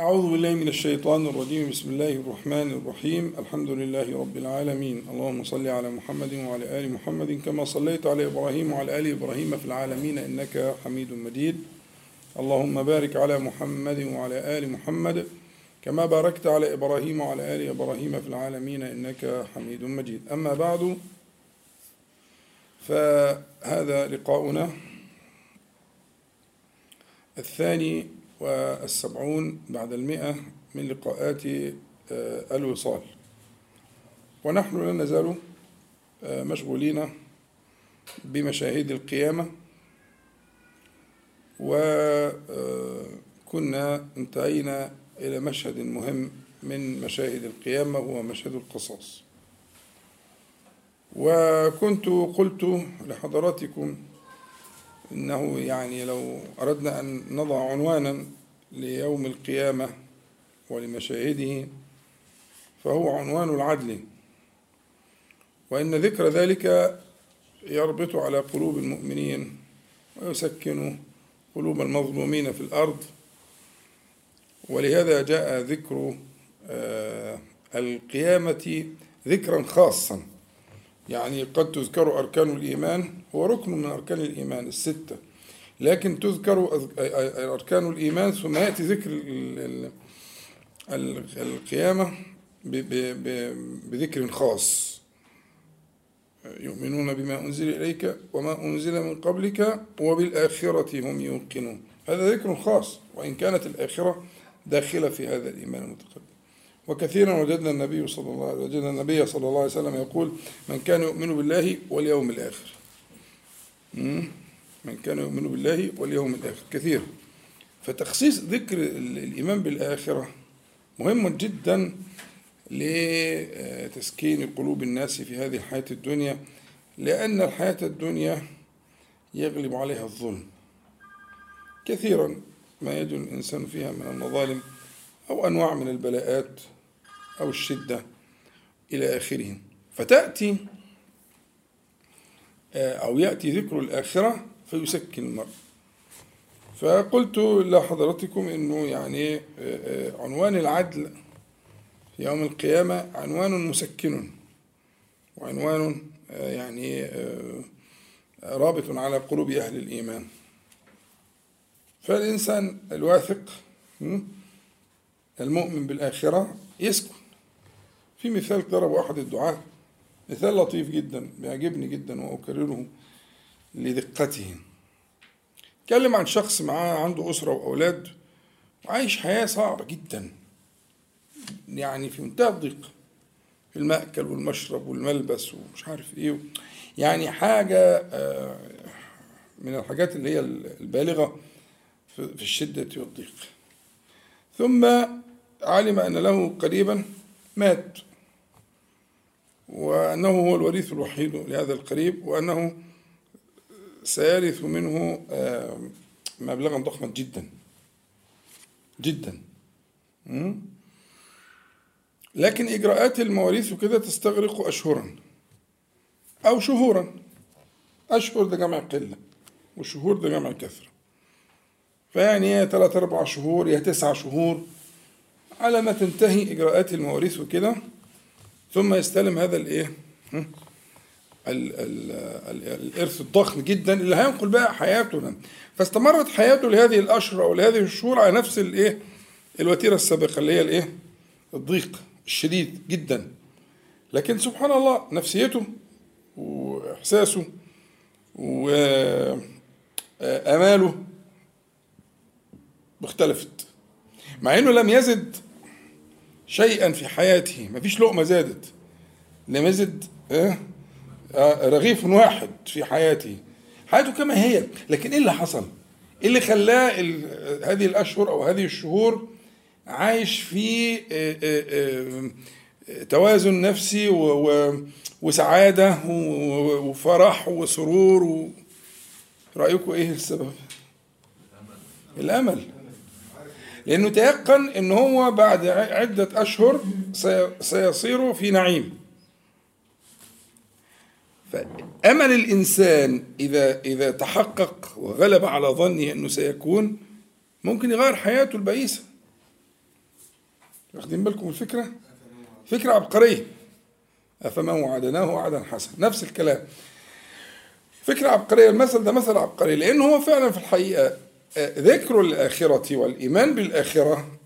أعوذ بالله من الشيطان الرجيم. بسم الله الرحمن الرحيم. الحمد لله رب العالمين. اللهم صل على محمد وعلى آل محمد كما صليت على إبراهيم وعلى آل إبراهيم في العالمين إنك حميد مجيد. اللهم بارك على محمد وعلى آل محمد كما باركت على إبراهيم وعلى آل إبراهيم في العالمين إنك حميد مجيد. أما بعد فهذا لقاؤنا. الثاني والسبعون بعد المئة من لقاءات الوصال. ونحن لا نزال مشغولين بمشاهد القيامة. وكنا انتهينا إلى مشهد مهم من مشاهد القيامة وهو مشهد القصاص. وكنت قلت لحضراتكم إنه يعني لو أردنا أن نضع عنوانا ليوم القيامة ولمشاهده فهو عنوان العدل. وإن ذكر ذلك يربط على قلوب المؤمنين ويسكن قلوب المظلومين في الأرض. ولهذا جاء ذكر القيامة ذكرا خاصا. يعني قد تذكر أركان الإيمان هو ركن من أركان الإيمان الستة. لكن تذكر أركان الإيمان ثم يأتي ذكر القيامة بذكر خاص. يؤمنون بما أنزل إليك وما أنزل من قبلك وبالآخرة هم يوقنون. هذا ذكر خاص وإن كانت الآخرة داخلة في هذا الإيمان المتقدم. وكثيرا وجدنا النبي صلى الله وجدنا النبي صلى الله عليه وسلم يقول من كان يؤمن بالله واليوم الآخر. من كان يؤمن بالله واليوم الآخر. كثير. فتخصيص ذكر الإيمان بالآخرة مهم جدا لتسكين قلوب الناس في هذه الحياة الدنيا لأن الحياة الدنيا يغلب عليها الظلم. كثيرا ما يجد الإنسان فيها من المظالم أو أنواع من البلاءات أو الشدة إلى آخره. فتأتي أو يأتي ذكر الآخرة فيسكن المرء. فقلت لحضرتكم أنه يعني عنوان العدل في يوم القيامة عنوان مسكن وعنوان يعني رابط على قلوب أهل الإيمان. فالإنسان الواثق المؤمن بالآخرة يسكن. في مثال ضربه أحد الدعاة مثال لطيف جدا بيعجبني جدا وأكرره لدقته. اتكلم عن شخص معاه عنده أسرة وأولاد وعايش حياة صعبة جدا. يعني في منتهى الضيق في المأكل والمشرب والملبس ومش عارف إيه يعني حاجة من الحاجات اللي هي البالغة في الشدة والضيق. ثم علم أن له قريبا مات. وأنه هو الوريث الوحيد لهذا القريب وأنه سيرث منه مبلغا ضخما جدا. جدا. لكن إجراءات المواريث وكده تستغرق أشهرا أو شهورا. أشهر ده جمع قلة والشهور ده جمع كثرة. فيعني يا ثلاث أربع شهور يا تسع شهور على ما تنتهي إجراءات المواريث وكده ثم يستلم هذا الإيه؟ الإرث الضخم جدا اللي هينقل بقى حياته فاستمرت حياته لهذه الأشهر أو لهذه الشهور على نفس الإيه؟ الوتيرة السابقة اللي هي الإيه؟ الضيق الشديد جدا لكن سبحان الله نفسيته وإحساسه وآماله اختلفت مع إنه لم يزد شيئا في حياته. ما فيش لقمة زادت. لم يزد آه رغيف واحد في حياته. حياته كما هي. لكن إيه اللي حصل؟ إيه اللي خلاه هذه الأشهر أو هذه الشهور عايش في آه توازن نفسي وسعادة وفرح وسرور رأيكم إيه السبب؟ الأمل. لأنه تيقن أن هو بعد عدة أشهر سيصير في نعيم. فأمل الإنسان إذا إذا تحقق وغلب على ظنه أنه سيكون ممكن يغير حياته البئيسة واخدين بالكم الفكرة؟ فكرة عبقرية. أفمن وعدناه وعدا حسن نفس الكلام. فكرة عبقرية. المثل ده مثل عبقري. لأن هو فعلا في الحقيقة ذكر الآخرة والإيمان بالآخرة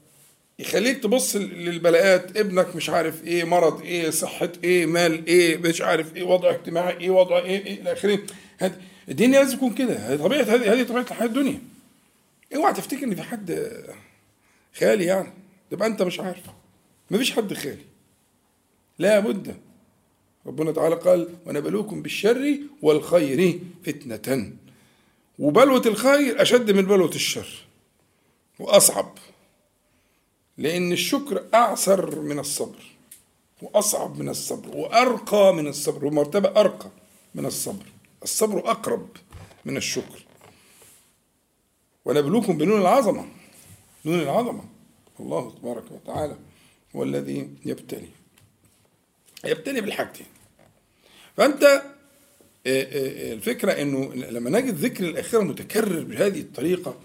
يخليك تبص للبلاءات. ابنك مش عارف إيه مرض إيه صحة إيه مال إيه مش عارف إيه وضع اجتماعي إيه وضع إيه إيه إلى آخره. الدنيا لازم تكون كده. هذه طبيعة هذه هذه طبيعة الحياة الدنيا. اوعى تفتكر إن في حد خالي يعني. تبقى أنت مش عارف مفيش حد خالي. لا بد. ربنا تعالى قال ونبلوكم بالشر والخير فتنة. وبلوة الخير أشد من بلوة الشر وأصعب لأن الشكر أعسر من الصبر وأصعب من الصبر وأرقى من الصبر ومرتبة أرقى من الصبر. الصبر أقرب من الشكر. ونبلوكم بنون العظمة نون العظمة. الله تبارك وتعالى هو الذي يبتلي يبتلي بالحاجتين. فأنت الفكرة أنه لما نجد ذكر الآخرة متكرر بهذه الطريقة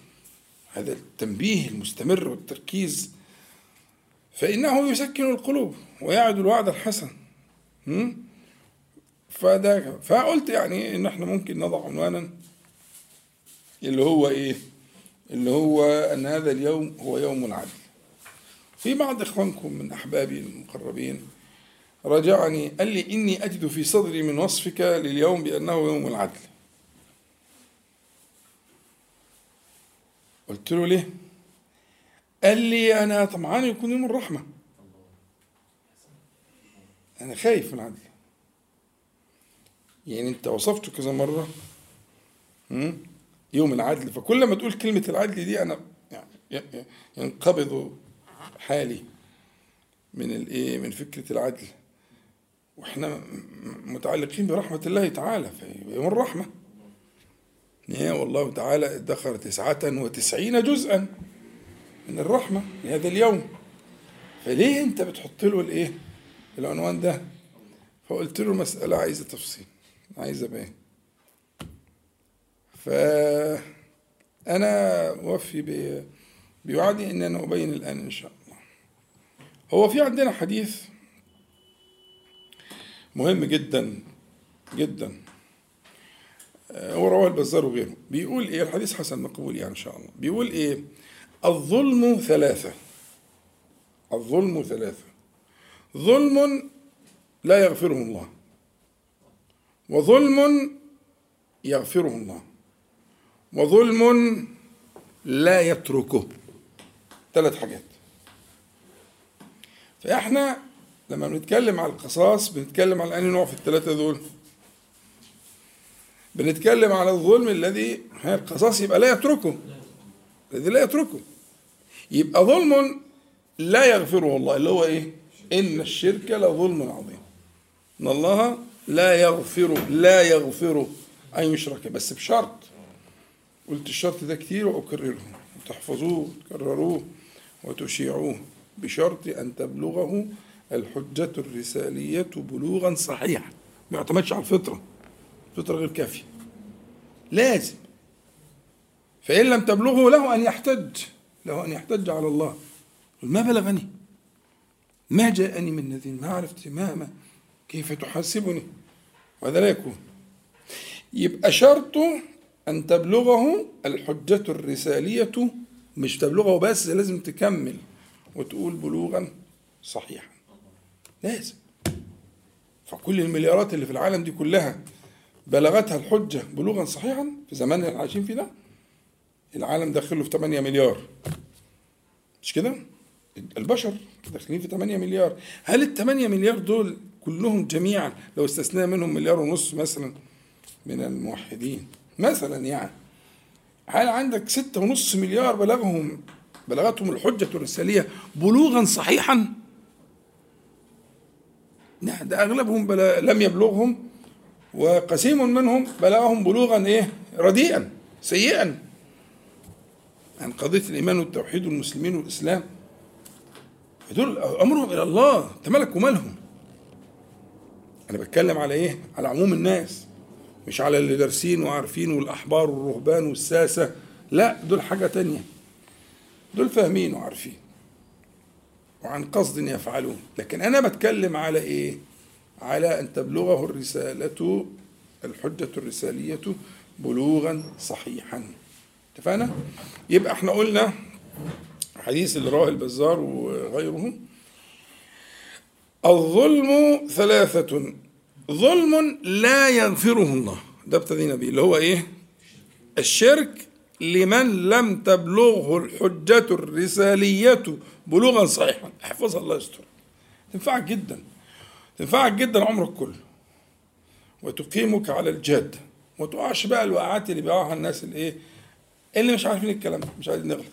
هذا التنبيه المستمر والتركيز فإنه يسكن القلوب ويعد الوعد الحسن. فده فقلت يعني إن إحنا ممكن نضع عنوانا اللي هو إيه؟ اللي هو أن هذا اليوم هو يوم العدل في بعض إخوانكم من أحبابي المقربين رجعني قال لي إني أجد في صدري من وصفك لليوم بأنه يوم العدل. قلت له ليه؟ قال لي أنا طمعان يكون يوم الرحمة. أنا خايف من العدل. يعني أنت وصفته كذا مرة يوم العدل. فكل ما تقول كلمة العدل دي أنا يعني ينقبض حالي من الإيه؟ من فكرة العدل. وإحنا متعلقين برحمة الله تعالى في يوم الرحمة. يا والله تعالى ادخر تسعة وتسعين جزءا من الرحمة لهذا اليوم. فليه انت بتحط له الايه؟ العنوان ده. فقلت له مسألة عايزة تفصيل عايزة بيان. فأنا وفي بوعدي أن أنا أبين الآن إن شاء الله. هو في عندنا حديث مهم جدا جدا. هو رواه البزار وغيره. بيقول إيه؟ الحديث حسن مقبول يعني إن شاء الله. بيقول إيه؟ الظلم ثلاثة. الظلم ثلاثة. ظلم لا يغفره الله. وظلم يغفره الله. وظلم لا يتركه. ثلاث حاجات. فإحنا لما بنتكلم على القصاص بنتكلم على أنهي نوع في الثلاثه دول؟ بنتكلم على الظلم الذي القصاص يبقى لا يتركه. الذي لا يتركه. يبقى ظلم لا يغفره الله اللي هو إيه؟ إن الشرك لظلم عظيم. إن الله لا يغفر لا يغفر أن يشرك بس بشرط. قلت الشرط ده كتير وأكرره. وتحفظوه وتكرروه وتشيعوه. بشرط أن تبلغه الحجة الرسالية بلوغا صحيحا ما يعتمدش على الفطرة الفطرة غير كافية. لازم فإن لم تبلغه له أن يحتج له أن يحتج على الله. ما بلغني؟ ما جاءني من نذير؟ ما عرفت؟ ما, ما. كيف تحاسبني؟ وهذا لا يكون. يبقى شرطه أن تبلغه الحجة الرسالية مش تبلغه بس لازم تكمل وتقول بلوغا صحيحا. لازم فكل المليارات اللي في العالم دي كلها بلغتها الحجة بلوغا صحيحا في زماننا اللي عايشين فيه ده العالم داخله في 8 مليار. مش كده؟ البشر داخلين في 8 مليار. هل ال 8 مليار دول كلهم جميعا لو استثنى منهم مليار ونص مثلا من الموحدين؟ مثلا يعني. هل عندك ستة ونص مليار بلغهم بلغتهم الحجة الرسالية بلوغا صحيحا؟ ده أغلبهم لم يبلغهم وقسيم منهم بلغهم بلوغا إيه؟ رديئا سيئا. عن قضية الإيمان والتوحيد والمسلمين والإسلام دول أمرهم إلى الله أنت مالك ومالهم أنا بتكلم على إيه؟ على عموم الناس مش على اللي دارسين وعارفين والأحبار والرهبان والساسة لا دول حاجة تانية. دول فاهمين وعارفين. وعن قصد يفعلون لكن أنا بتكلم على إيه؟ على أن تبلغه الرسالة الحجة الرسالية بلوغا صحيحا. اتفقنا؟ يبقى إحنا قلنا حديث اللي رواه البزار وغيره. الظلم ثلاثة. ظلم لا يغفره الله. ده ابتدينا بيه. اللي هو إيه؟ الشرك لمن لم تبلغه الحجة الرسالية بلوغا صحيحا. احفظها الله يستر. تنفعك جدا. تنفعك جدا عمرك كله. وتقيمك على الجاد وتقعش بقى الوقعات اللي بيقعها الناس الايه اللي مش عارفين الكلام ده مش عايزين نغلط.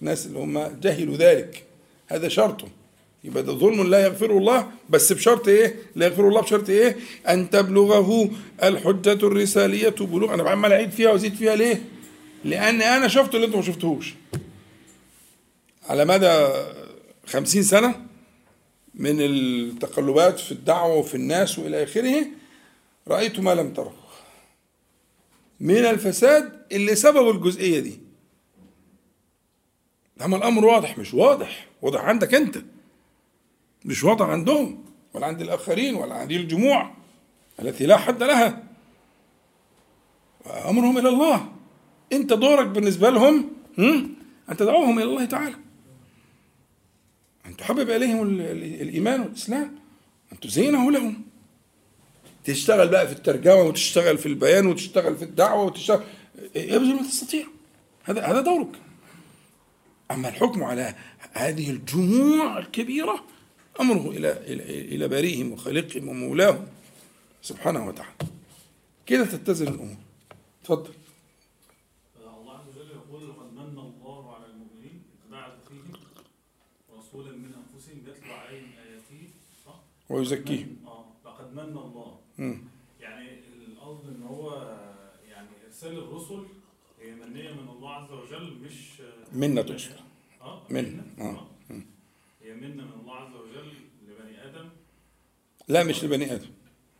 الناس اللي هم جهلوا ذلك. هذا شرطه يبقى ده ظلم لا يغفره الله بس بشرط إيه؟ لا يغفره الله بشرط إيه؟ أن تبلغه الحجة الرسالية بلوغ أنا عمال اعيد فيها وازيد فيها ليه؟ لأن أنا شفت اللي أنتم ما شفتوهوش على مدى خمسين سنة من التقلبات في الدعوة وفي الناس وإلى آخره رأيت ما لم تره من الفساد اللي سببه الجزئية دي. أما الأمر واضح مش واضح. واضح عندك أنت. مش واضح عندهم ولا عند الآخرين ولا عند الجموع التي لا حد لها. أمرهم إلى الله. أنت دورك بالنسبة لهم أن تدعوهم إلى الله تعالى. أن تحبب إليهم الإيمان والإسلام أن تزينه لهم. تشتغل بقى في الترجمة وتشتغل في البيان وتشتغل في الدعوة وتشتغل ابذل ما تستطيع. هذا هذا دورك. أما الحكم على هذه الجموع الكبيرة أمره إلى إلى إلى بارئهم وخالقهم ومولاهم سبحانه وتعالى. كده تتزن الأمور. تفضل الله عز وجل يقول لقد من الله على المؤمنين إذ بعث فيهم رسولا من أنفسهم يتلو عليهم آياته صح؟ ويزكيهم. آه لقد من الله. يعني القصد إن هو يعني إرسال الرسل هي منية من الله عز وجل مش منة تقصد آه منة، آه. آه. هي منة من الله عز وجل لبني آدم. لا مش لبني آدم.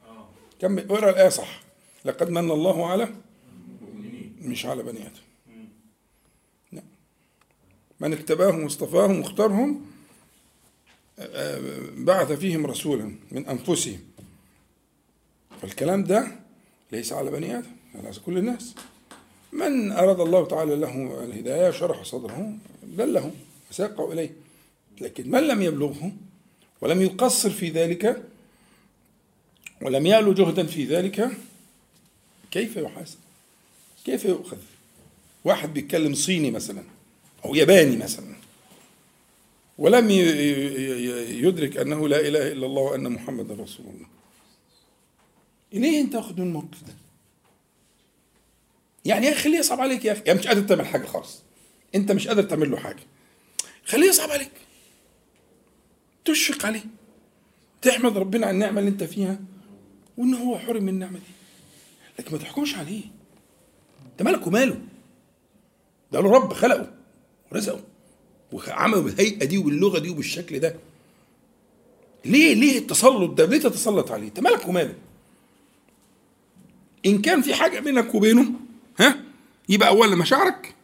آه. كم اقرأ الآية صح. لقد من الله على المؤمنين. مش على بني آدم. مم. من اجتباهم واصطفاهم واختارهم آه، بعث فيهم رسولا من أنفسهم. فالكلام ده ليس على بني آدم على كل الناس. من أراد الله تعالى له الهداية شرح صدره دله وساقه إليه. لكن من لم يبلغه ولم يقصر في ذلك ولم يعلو جهدا في ذلك كيف يحاسب؟ كيف يؤخذ؟ واحد بيتكلم صيني مثلا أو ياباني مثلا. ولم يدرك أنه لا إله إلا الله وأن محمدا رسول الله. ليه أنت واخد من الموقف ده؟ يعني يا أخي خليه يصعب عليك يا أخي. يعني مش قادر تعمل حاجة خالص. أنت مش قادر تعمل له حاجة. خليه يصعب عليك. تشفق عليه. تحمد ربنا على النعمة اللي أنت فيها وإن هو حرم من النعمة دي. لكن ما تحكمش عليه. أنت مالك وماله ده له رب خلقه ورزقه. وعمله بالهيئة دي وباللغة دي وبالشكل ده. ليه ليه التسلط ده؟ ليه تتسلط عليه؟ انت مالك وماله؟ إن كان في حاجة بينك وبينه ها؟ يبقى اولا مشاعرك.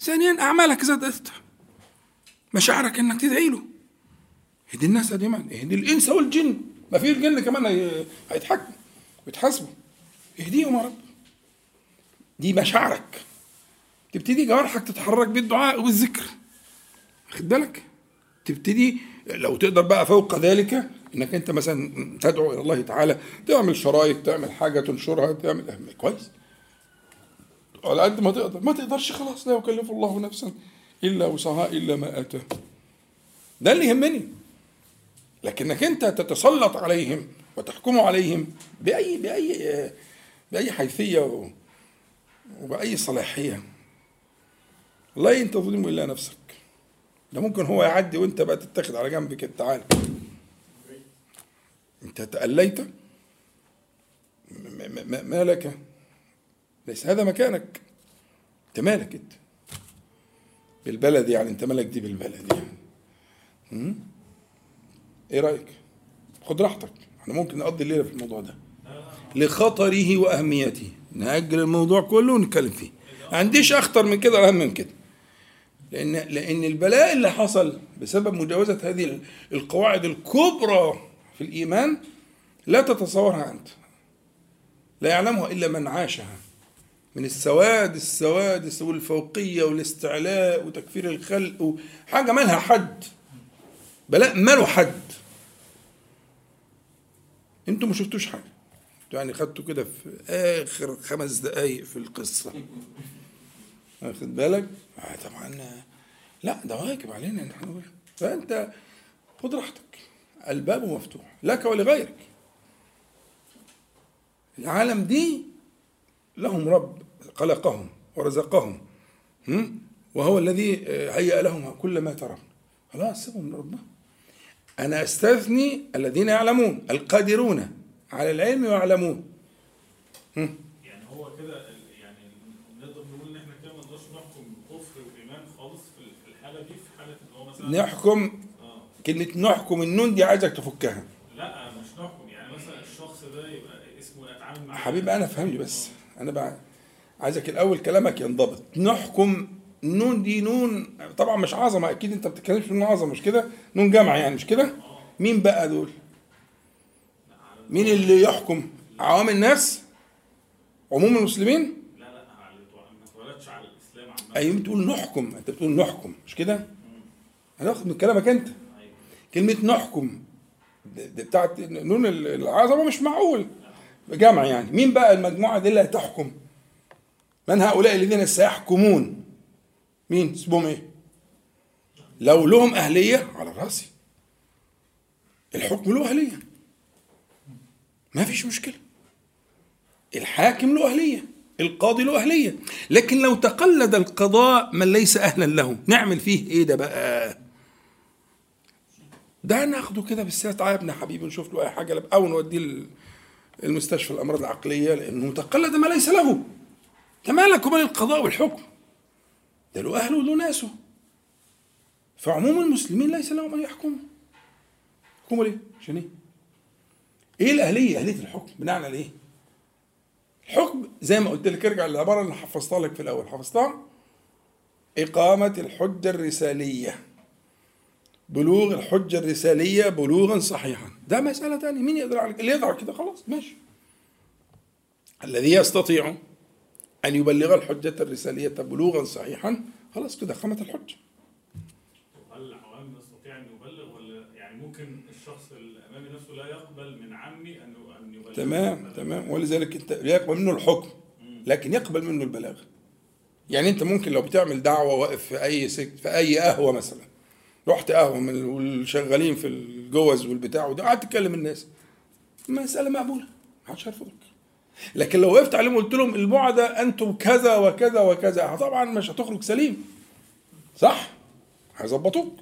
ثانيا أعمالك زادت مشاعرك إنك تدعي له. اهدي الناس من اهدي الإنس والجن. ما في الجن كمان هي- هيتحكموا ويتحاسبوا اهديهم يا رب. دي مشاعرك. تبتدي جوارحك تتحرك بالدعاء والذكر. واخد بالك؟ تبتدي لو تقدر بقى فوق ذلك إنك أنت مثلا تدعو إلى الله تعالى تعمل شرايط تعمل حاجة تنشرها تعمل أهم. كويس؟ على قد ما تقدر. ما تقدرش خلاص لا يكلف الله نفسا إلا وسعها إلا ما اتاه ده اللي يهمني. لكنك أنت تتسلط عليهم وتحكم عليهم بأي بأي بأي حيثية وباي صلاحية. لا انت تظلم إلا نفسك. ده ممكن هو يعدي وانت بقى تتاخد على جنب كده تعالى انت تأليت ما لك ليس هذا مكانك. انت مالك انت؟ بالبلد يعني انت مالك دي بالبلد يعني? إيه رأيك؟ خد راحتك. إحنا ممكن نقضي الليلة في الموضوع ده. لخطره وأهميته. نأجل الموضوع كله ونتكلم فيه. عنديش أخطر من كده أهم من كده. لأن لأن البلاء اللي حصل بسبب مجاوزة هذه القواعد الكبرى في الإيمان لا تتصورها أنت. لا يعلمها إلا من عاشها. من السواد السواد والفوقيه والاستعلاء وتكفير الخلق حاجة مالها حد. بلاء ماله حد. أنتوا ما شفتوش أنتوا يعني خدتوا كده في آخر خمس دقايق في القصة. واخد بالك؟ آه طبعا. لا ده واجب علينا إن إحنا فأنت خد راحتك. الباب مفتوح. لك ولغيرك العالم دي لهم رب خلقهم ورزقهم هم؟ وهو الذي هيأ لهم كل ما ترون. خلاص سيبهم من ربنا. أنا أستثني الذين يعلمون القادرون على العلم ويعلمون هم؟ يعني هو كده ال- يعني نقدر نقول ان إحنا كده ما نقدرش نحكم كفر وايمان خالص في في الحاله دي في حاله ان هو مثلا نحكم كلمة نحكم النون دي عايزك تفكها. لا مش نحكم. يعني مثلا الشخص ده يبقى اسمه اتعامل معاه. حبيبي أنا فهمني بس. أنا بقى عايزك الأول كلامك ينضبط. نحكم النون دي نون طبعا مش عظمة أكيد أنت بتتكلمش في نون عظمة مش كده؟ نون جمع يعني مش كده؟ مين بقى دول؟ مين اللي يحكم؟ عوام الناس؟ عموم المسلمين؟ لا لا ما اتولدش على الإسلام عامة. أيوه بتقول نحكم. أنت بتقول نحكم مش كده؟ هناخد من كلامك أنت. كلمة نحكم بتاعت نون العظمة مش معقول. جمع يعني. مين بقى المجموعة دي اللي هتحكم؟ من هؤلاء الذين سيحكمون؟ مين؟ اسمهم إيه؟ لو لهم أهلية على رأسي. الحكم له أهلية. ما فيش مشكلة. الحاكم له أهلية. القاضي له أهلية. لكن لو تقلد القضاء من ليس أهلا له نعمل فيه إيه ده بقى؟ ده ناخده كده بالسيرة تعالى يا ابن حبيبي نشوف له أي حاجة أو نوديه ال- المستشفى الأمراض العقلية لأنه تقلد ما ليس له ده مالك ومال القضاء والحكم ده له أهله وله ناسه فعموم المسلمين ليس لهم أن يحكموا يحكموا ليه؟ عشان إيه؟ إيه الأهلية؟ أهلية الحكم بناء على إيه؟ الحكم زي ما قلت لك ارجع للعبارة اللي حفظتها لك في الأول حفظتها؟ إقامة الحجة الرسالية بلوغ الحجة الرسالية بلوغا صحيحا. ده مسألة تانية. مين يقدر على اللي يقدر على كده؟ خلاص ماشي. الذي يستطيع أن يبلغ الحجة الرسالية بلوغا صحيحا خلاص كده قامت الحجة. هل العوام يستطيع أن يبلغ ولا يعني ممكن الشخص الأمامي نفسه لا يقبل من عمي أن أن يبلغ؟ تمام تمام. ولذلك انت يقبل منه الحكم لكن يقبل منه البلاغ يعني انت ممكن لو بتعمل دعوة واقف في أي سك في أي قهوة مثلا رحت قهوة من والشغالين في الجوز والبتاع وده قعدت تكلم الناس. مسألة مقبولة ما حدش لكن لو وقفت عليهم وقلت لهم البعد أنتم كذا وكذا وكذا طبعا مش هتخرج سليم. صح؟ هيظبطوك.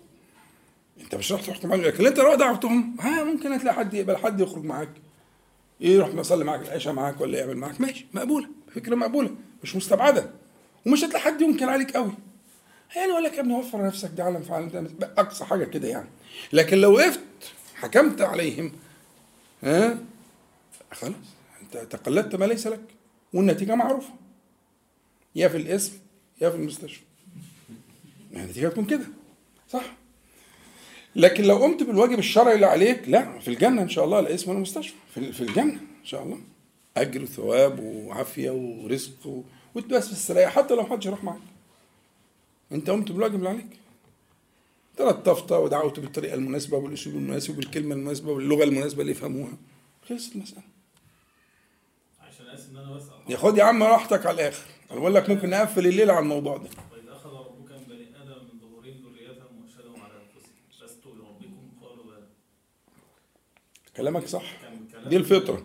أنت مش راح تحكم عليهم لكن أنت لو دعوتهم ها ممكن هتلاقي حد يقبل حد يخرج معاك. يروح يصلي معاك العشاء معاك ولا يعمل معاك؟ ماشي مقبولة فكرة مقبولة مش مستبعدة. ومش هتلاقي حد يمكن عليك قوي. يعني يقول لك يا ابني وفر نفسك ده عالم في عالم ده. أقصى حاجة كده يعني. لكن لو وقفت حكمت عليهم. ها؟ خلاص أنت تقلدت ما ليس لك والنتيجة معروفة. يا في الاسم يا في المستشفى. يعني النتيجة تكون كده صح؟ لكن لو قمت بالواجب الشرعي اللي عليك لا في الجنة إن شاء الله لا اسم ولا مستشفى. في الجنة إن شاء الله. أجر وثواب وعافية ورزق و... وتبقى في السرايا حتى لو محدش راح معاك. انت قمت بالواجب اللي عليك؟ تلطفت ودعوت بالطريقة المناسبة والأسلوب المناسب والكلمة المناسبة واللغة المناسبة اللي يفهموها. خلصت المسألة. عشان أسف إن أنا بسأل. يا خد يا عم راحتك على الآخر. أنا بقول لك ممكن نقفل الليلة على الموضوع ده. أخذ ربك من بني آدم من ظهورهم ذريتهم وأشهدهم على لست بربكم قالوا بلى. كلامك صح. دي الفطرة.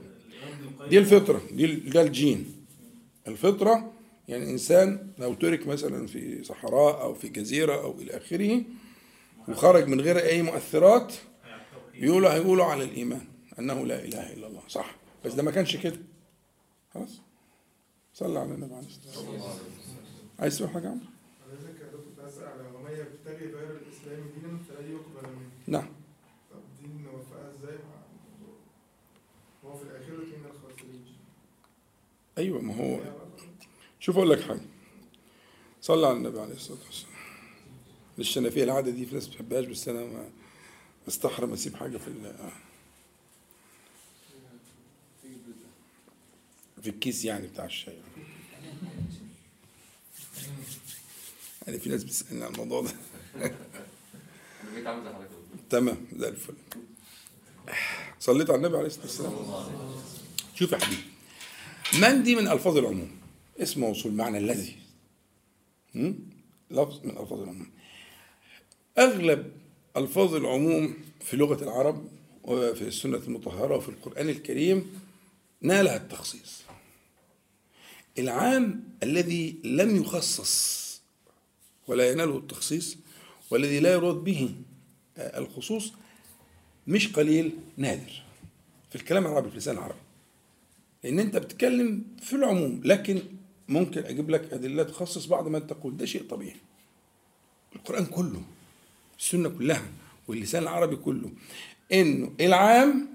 دي الفطرة. دي ده الجين. الفطرة يعني إنسان لو ترك مثلا في صحراء أو في جزيرة أو إلى آخره وخرج من غير أي مؤثرات يقولوا هيقولوا على الإيمان أنه لا إله إلا الله صح بس ده ما كانش كده خلاص صلى على النبي عليه الصلاة والسلام عايز تقول حاجة عمرو؟ يبتغي غير الإسلام دينا منه نعم طب إزاي مع الموضوع؟ هو في أيوة ما هو شوف أقول لك حاجة. صلى على النبي عليه الصلاة والسلام. في العادة دي في ناس ما بتحبهاش بس ما أستحرم أسيب حاجة في في الكيس يعني بتاع الشاي. يعني في ناس بتسألني عن الموضوع ده. تمام زي الفل. صليت على النبي عليه الصلاة والسلام. شوف يا حبيبي من دي من ألفاظ العموم. اسم موصول معنى الذي? لفظ من ألفاظ العموم. أغلب ألفاظ العموم في لغة العرب وفي السنة المطهرة وفي القرآن الكريم نالها التخصيص. العام الذي لم يخصص ولا يناله التخصيص والذي لا يراد به الخصوص مش قليل نادر. في الكلام العربي في اللسان العربي. لأن أنت بتتكلم في العموم لكن ممكن أجيب لك أدلة تخصص بعض ما تقول. ده شيء طبيعي. القرآن كله السنة كلها واللسان العربي كله. إنه العام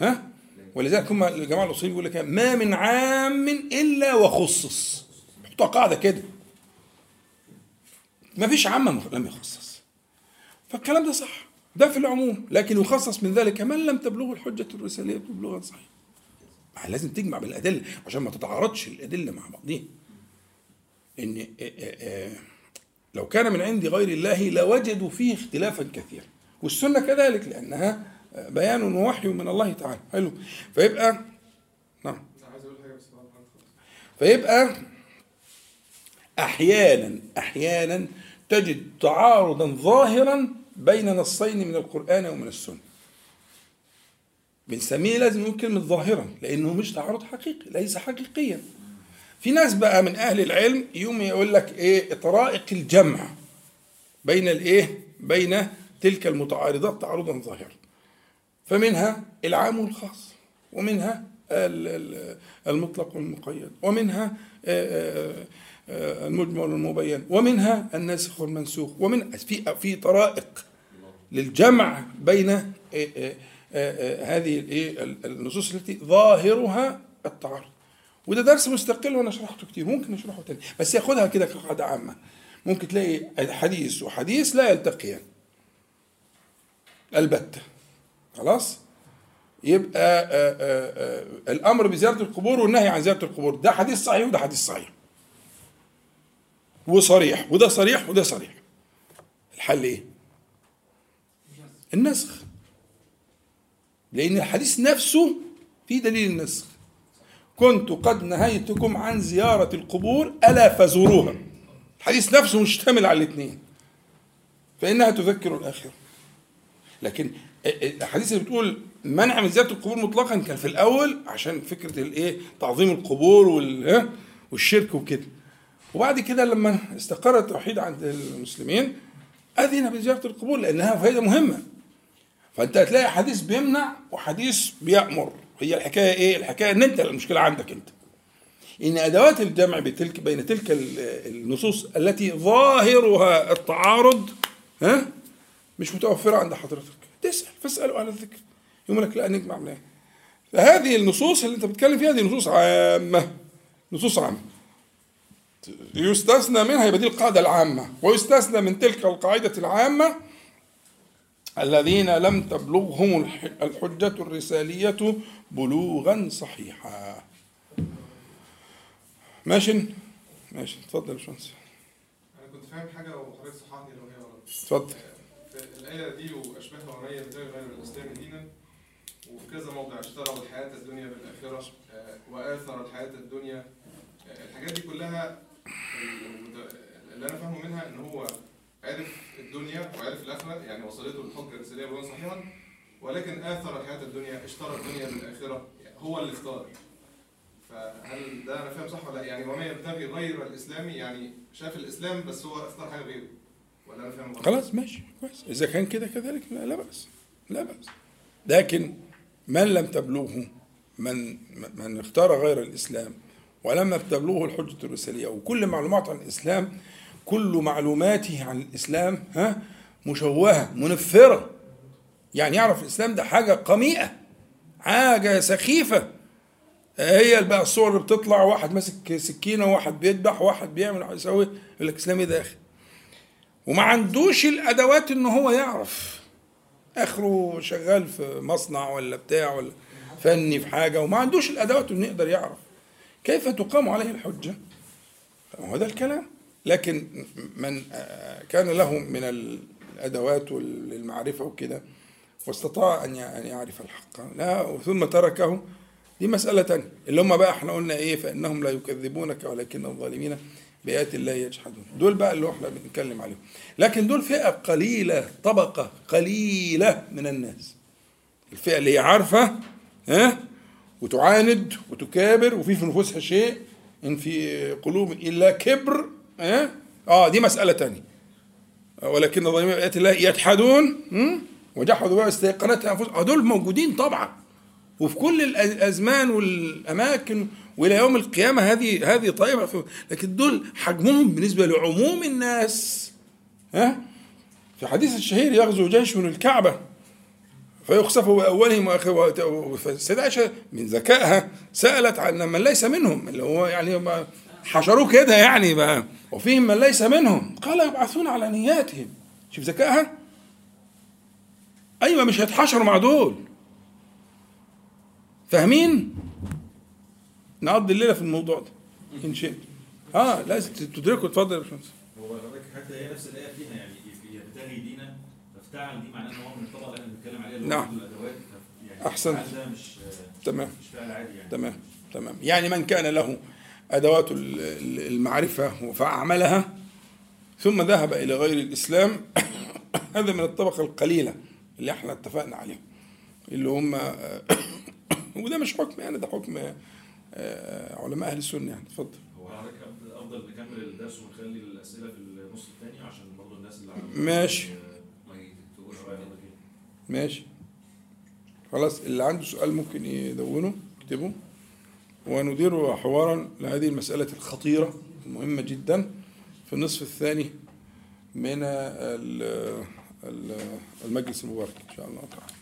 ها؟ ولذلك هم الجماعة الأصوليين بيقول لك ما من عام إلا وخصص. حطها قاعدة كده. ما فيش عام لم يخصص. فالكلام ده صح. ده في العموم. لكن يخصص من ذلك من لم تبلغه الحجة الرسالية بلغة صحيح. ما لازم تجمع بالأدلة عشان ما تتعارضش الأدلة مع بعضها إن آه، آه، آه، لو كان من عند غير الله لوجدوا فيه اختلافا كثيرا. والسنة كذلك لأنها آه، بيان ووحي من الله تعالى. حلو. فيبقى نعم. فيبقى أحيانا أحيانا تجد تعارضا ظاهرا بين نصين من القرآن ومن السنة. بنسميه لازم نقول كلمه ظاهرا لأنه مش تعارض حقيقي ليس حقيقيا. في ناس بقى من أهل العلم يوم يقول لك إيه طرائق الجمع بين الإيه بين تلك المتعارضات تعارضا ظاهرا. فمنها العام والخاص ومنها ال- ال- المطلق والمقيد ومنها المجمل والمبين ومنها الناسخ والمنسوخ ومن في في طرائق للجمع بين آه، آه، هذه الإيه؟ ال- النصوص التي ظاهرها التعارض. وده درس مستقل وأنا شرحته كتير ممكن نشرحه تاني. بس ياخدها كده كقاعدة عامة. ممكن تلاقي حديث وحديث لا يلتقيان. البتة. خلاص؟ يبقى آآ آآ الأمر بزيارة القبور والنهي عن زيارة القبور. ده حديث صحيح وده حديث صحيح. وصريح. وده صريح وده صريح. الحل إيه؟ النسخ. لأن الحديث نفسه في دليل النسخ. كنت قد نهيتكم عن زيارة القبور ألا فزوروها. الحديث نفسه مشتمل على الاثنين. فإنها تذكر الآخرة. لكن الحديث اللي بتقول منع من زيارة القبور مطلقا كان في الأول عشان فكرة الايه تعظيم القبور وال؟ والشرك وكده. وبعد كده لما استقر التوحيد عند المسلمين أذن بزيارة القبور لأنها فائده مهمة. فانت هتلاقي حديث بيمنع وحديث بيأمر. هي الحكاية إيه؟ الحكاية إن أنت المشكلة عندك أنت. إن أدوات الجمع بتلك بين تلك ال- النصوص التي ظاهرها التعارض ها مش متوفرة عند حضرتك. تسأل فاسالوا أهل الذكر. يقول لك لا نجمع منها فهذه النصوص اللي أنت بتتكلم فيها دي نصوص عامة. نصوص عامة. يستثنى منها يبقى دي القاعدة العامة. ويستثنى من تلك القاعدة العامة الذين لم تبلغهم الح- الحجة الرسالية بلوغا صحيحا. ماشي؟ ماشي. اتفضل يا باشمهندس. أنا كنت فاهم حاجة وحضرتك صححني لو هي غلط. اتفضل. الآية دي وأشبهها ومية بغير غير الإسلام دينا وفي كذا موضع اشتروا الحياة الدنيا بالآخرة آه، وآثر الحياة الدنيا. آه، الحاجات دي كلها ال- اللي أنا فاهمه منها إن هو عرف الدنيا وعرف الآخرة يعني وصلته الحجة الرسالية بلغة صحيحا ولكن آثر الحياة الدنيا اشترى الدنيا بالآخرة يعني هو اللي اختار فهل ده أنا فاهم صح ولا لأ؟ يعني وما يبتغي غير الإسلامي يعني شاف الإسلام بس هو اختار حاجة غيره ولا أنا فاهم؟ خلاص ماشي كويس إذا كان كده كذلك لا, لا بأس لا بأس لكن من لم تبلغه من من اختار غير الإسلام ولم تبلغه الحجة الرسالية وكل معلومات عن الإسلام كل معلوماته عن الإسلام ها مشوهة منفرة. يعني يعرف الإسلام ده حاجة قميئة حاجة سخيفة. هي بقى الصور اللي بتطلع واحد ماسك سكينة وواحد بيذبح وواحد بيعمل واحد يسوي يقول لك إسلام إيه ده وما عندوش الأدوات إن هو يعرف. آخره شغال في مصنع ولا بتاع ولا فني في حاجة وما عندوش الأدوات إنه يقدر يعرف. كيف تقام عليه الحجة؟ هو ده الكلام. لكن من كان له من الأدوات والمعرفه وكده واستطاع أن أن يعرف الحق. لا ثم تركه دي مسألة تانية. اللي هم بقى إحنا قلنا إيه فإنهم لا يكذبونك ولكن الظالمين بآيات الله يجحدون. دول بقى اللي إحنا بنتكلم عليهم. لكن دول فئة قليلة طبقة قليلة من الناس. الفئة اللي هي عارفة ها وتعاند وتكابر وفي في نفوسها شيء إن في قلوب إلا كبر ها آه دي مسألة تانية. ولكن الظالمين بآيات الله يجحدون؟ وجحدوا بها استيقنتها أنفسهم. آه دول موجودين طبعا. وفي كل الأزمان والأماكن وإلى يوم القيامة هذه هذه طائفة. لكن دول حجمهم بالنسبة لعموم الناس. ها؟ في حديث الشهير يغزو جيش من الكعبة فيخسف بأولهم واخرهم فالسيدة عائشه من ذكائها سألت عن من ليس منهم اللي هو يعني حشروه كده يعني بقى. وفيهم من ليس منهم. قال يبعثون على نياتهم. شوف ذكائها. أيوه مش هيتحشروا مع دول. فاهمين؟ نقضي الليلة في الموضوع ده. إن شئت آه لازم تدركوا اتفضل يا باشمهندس. هو حضرتك حتى هي نفس الايه فيها يعني يبتغي دينا فافتعل دي معناه إن هو من الطبقة اللي بنتكلم عليها نعم. الأدوات. يعني ده مش تمام. مش فعل عادي يعني. تمام. تمام. يعني من كان له أدوات ال- ال- المعرفة فأعملها ثم ذهب إلى غير الإسلام. هذا من الطبقة القليلة اللي إحنا اتفقنا عليهم اللي هم وده مش حكم يعني ده حكم آه، علماء أهل السنة يعني. اتفضل. هو حضرتك أفضل- نكمل الدرس ونخلي الأسئلة في النص الثاني عشان برضه الناس اللي عندهم ماشي. ماشي. خلاص اللي عنده سؤال ممكن يدونه يكتبه وندير حوارا لهذه المسألة الخطيرة المهمة جدا في النصف الثاني من ال- ال- المجلس المبارك إن شاء الله تعالى.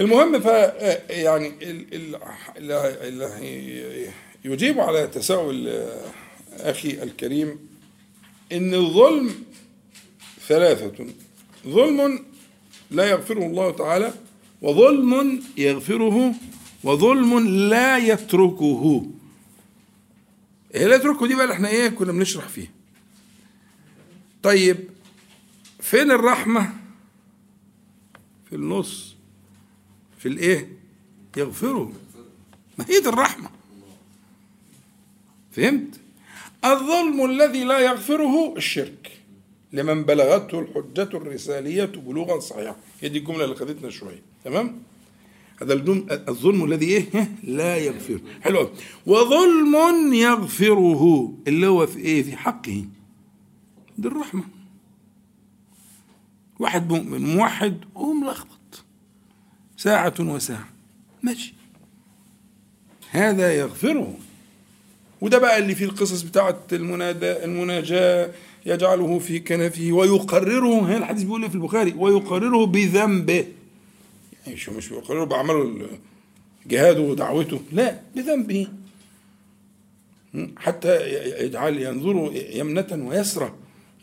المهم ف يعني يجيب على تساؤل أخي الكريم إن الظلم ثلاثة ظلم لا يغفره الله تعالى وظلم يغفره وظلم لا يتركه. إيه لا يتركه دي بقى اللي إحنا إيه كنا بنشرح فيه طيب فين الرحمة؟ في النص. في الإيه؟ يغفره. ما هي دي الرحمة. فهمت؟ الظلم الذي لا يغفره الشرك. لمن بلغته الحجة الرسالية بلوغا صحيحا. هي دي الجملة اللي خدتنا شوية. تمام؟ هذا الظلم الذي إيه؟ لا يغفره حلو. أوي. وظلم يغفره. اللي هو في إيه؟ في حقه. دي الرحمة واحد مؤمن موحد وملخبط ساعة وساعة. ماشي. هذا يغفره. وده بقى اللي فيه القصص بتاعت المنادى المناجاة يجعله في كنفه ويقرره. هنا الحديث بيقول إيه في البخاري؟ ويقرره بذنبه. شو مش بيقرره بعمله جهاده ودعوته. لا بذنبه. حتى يجعل ينظر يمنة ويسرى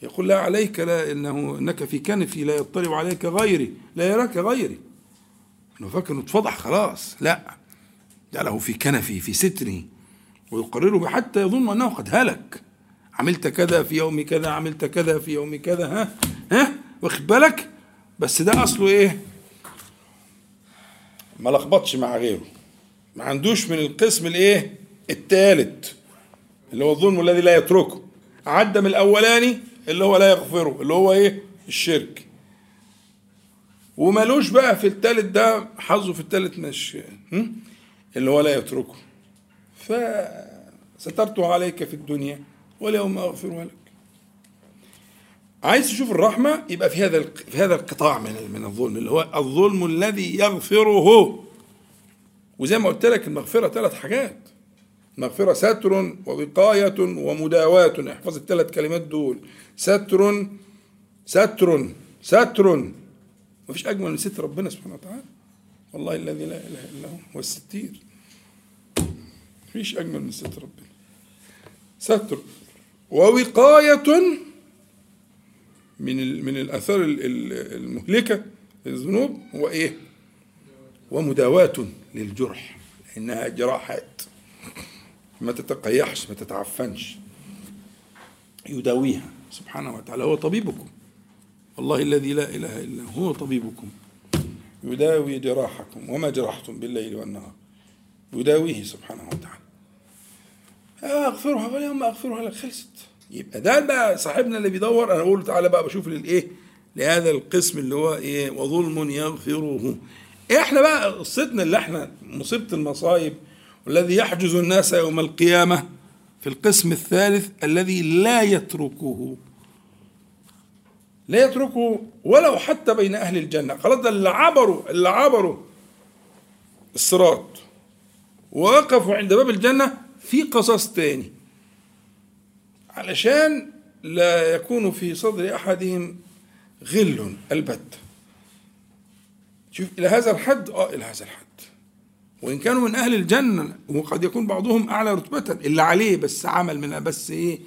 يقول لا عليك لا إنه إنك في كنفي لا يطلع عليك غيري لا يراك غيري. إنه فاكر إنه اتفضح خلاص. لا جعله في كنفي في ستري ويقرره حتى يظن أنه قد هلك. عملت كذا في يوم كذا عملت كذا في يوم كذا ها؟ ها؟ واخد بالك؟ بس ده أصله إيه؟ ما لخبطش مع غيره. ما عندوش من القسم الايه؟ الثالث اللي هو الظلم الذي لا يتركه. عدى من الاولاني اللي هو لا يغفره اللي هو إيه؟ الشرك. ومالوش بقى في الثالث ده حظه في الثالث مش؟ اللي هو لا يتركه. فسترته عليك في الدنيا واليوم اغفرها لك. عايز تشوف الرحمة يبقى في هذا في هذا القطاع من من الظلم اللي هو الظلم الذي يغفره. وزي ما قلت لك المغفرة ثلاث حاجات. مغفرة ستر ووقاية ومداواة. احفظ الثلاث كلمات دول. ستر ستر ستر. مفيش أجمل من ستر ربنا سبحانه وتعالى. والله الذي لا إله إلا هو هو الستير. مفيش أجمل من ستر ربنا. ستر. ووقاية من من الأثار ال- ال- المهلكة للذنوب هو إيه؟ ومداواة للجرح انها جراحات. ما تتقيحش ما تتعفنش. يداويها سبحانه وتعالى. هو طبيبكم. والله الذي لا إله إلا هو طبيبكم. يداوي جراحكم. وما جرحتم بالليل والنهار. يداويه سبحانه وتعالى. أغفرها فاليوم أغفرها لك. خلصت. يبقى ده بقى صاحبنا اللي بيدور أنا أقول تعالى بقى بشوف للايه لهذا القسم اللي هو إيه وظلم يغفره. إحنا بقى قصتنا اللي إحنا مصيبة المصايب والذي يحجز الناس يوم القيامة في القسم الثالث الذي لا يتركه. لا يتركه ولو حتى بين أهل الجنة. خلاص ده اللي عبروا اللي عبروا الصراط. ووقفوا عند باب الجنة في قصص تاني. علشان لا يكون في صدر أحدهم غل البت. شوف إلى هذا الحد؟ آه إلى هذا الحد. وإن كانوا من أهل الجنة وقد يكون بعضهم أعلى رتبة اللي عليه بس عمل منها بس إيه؟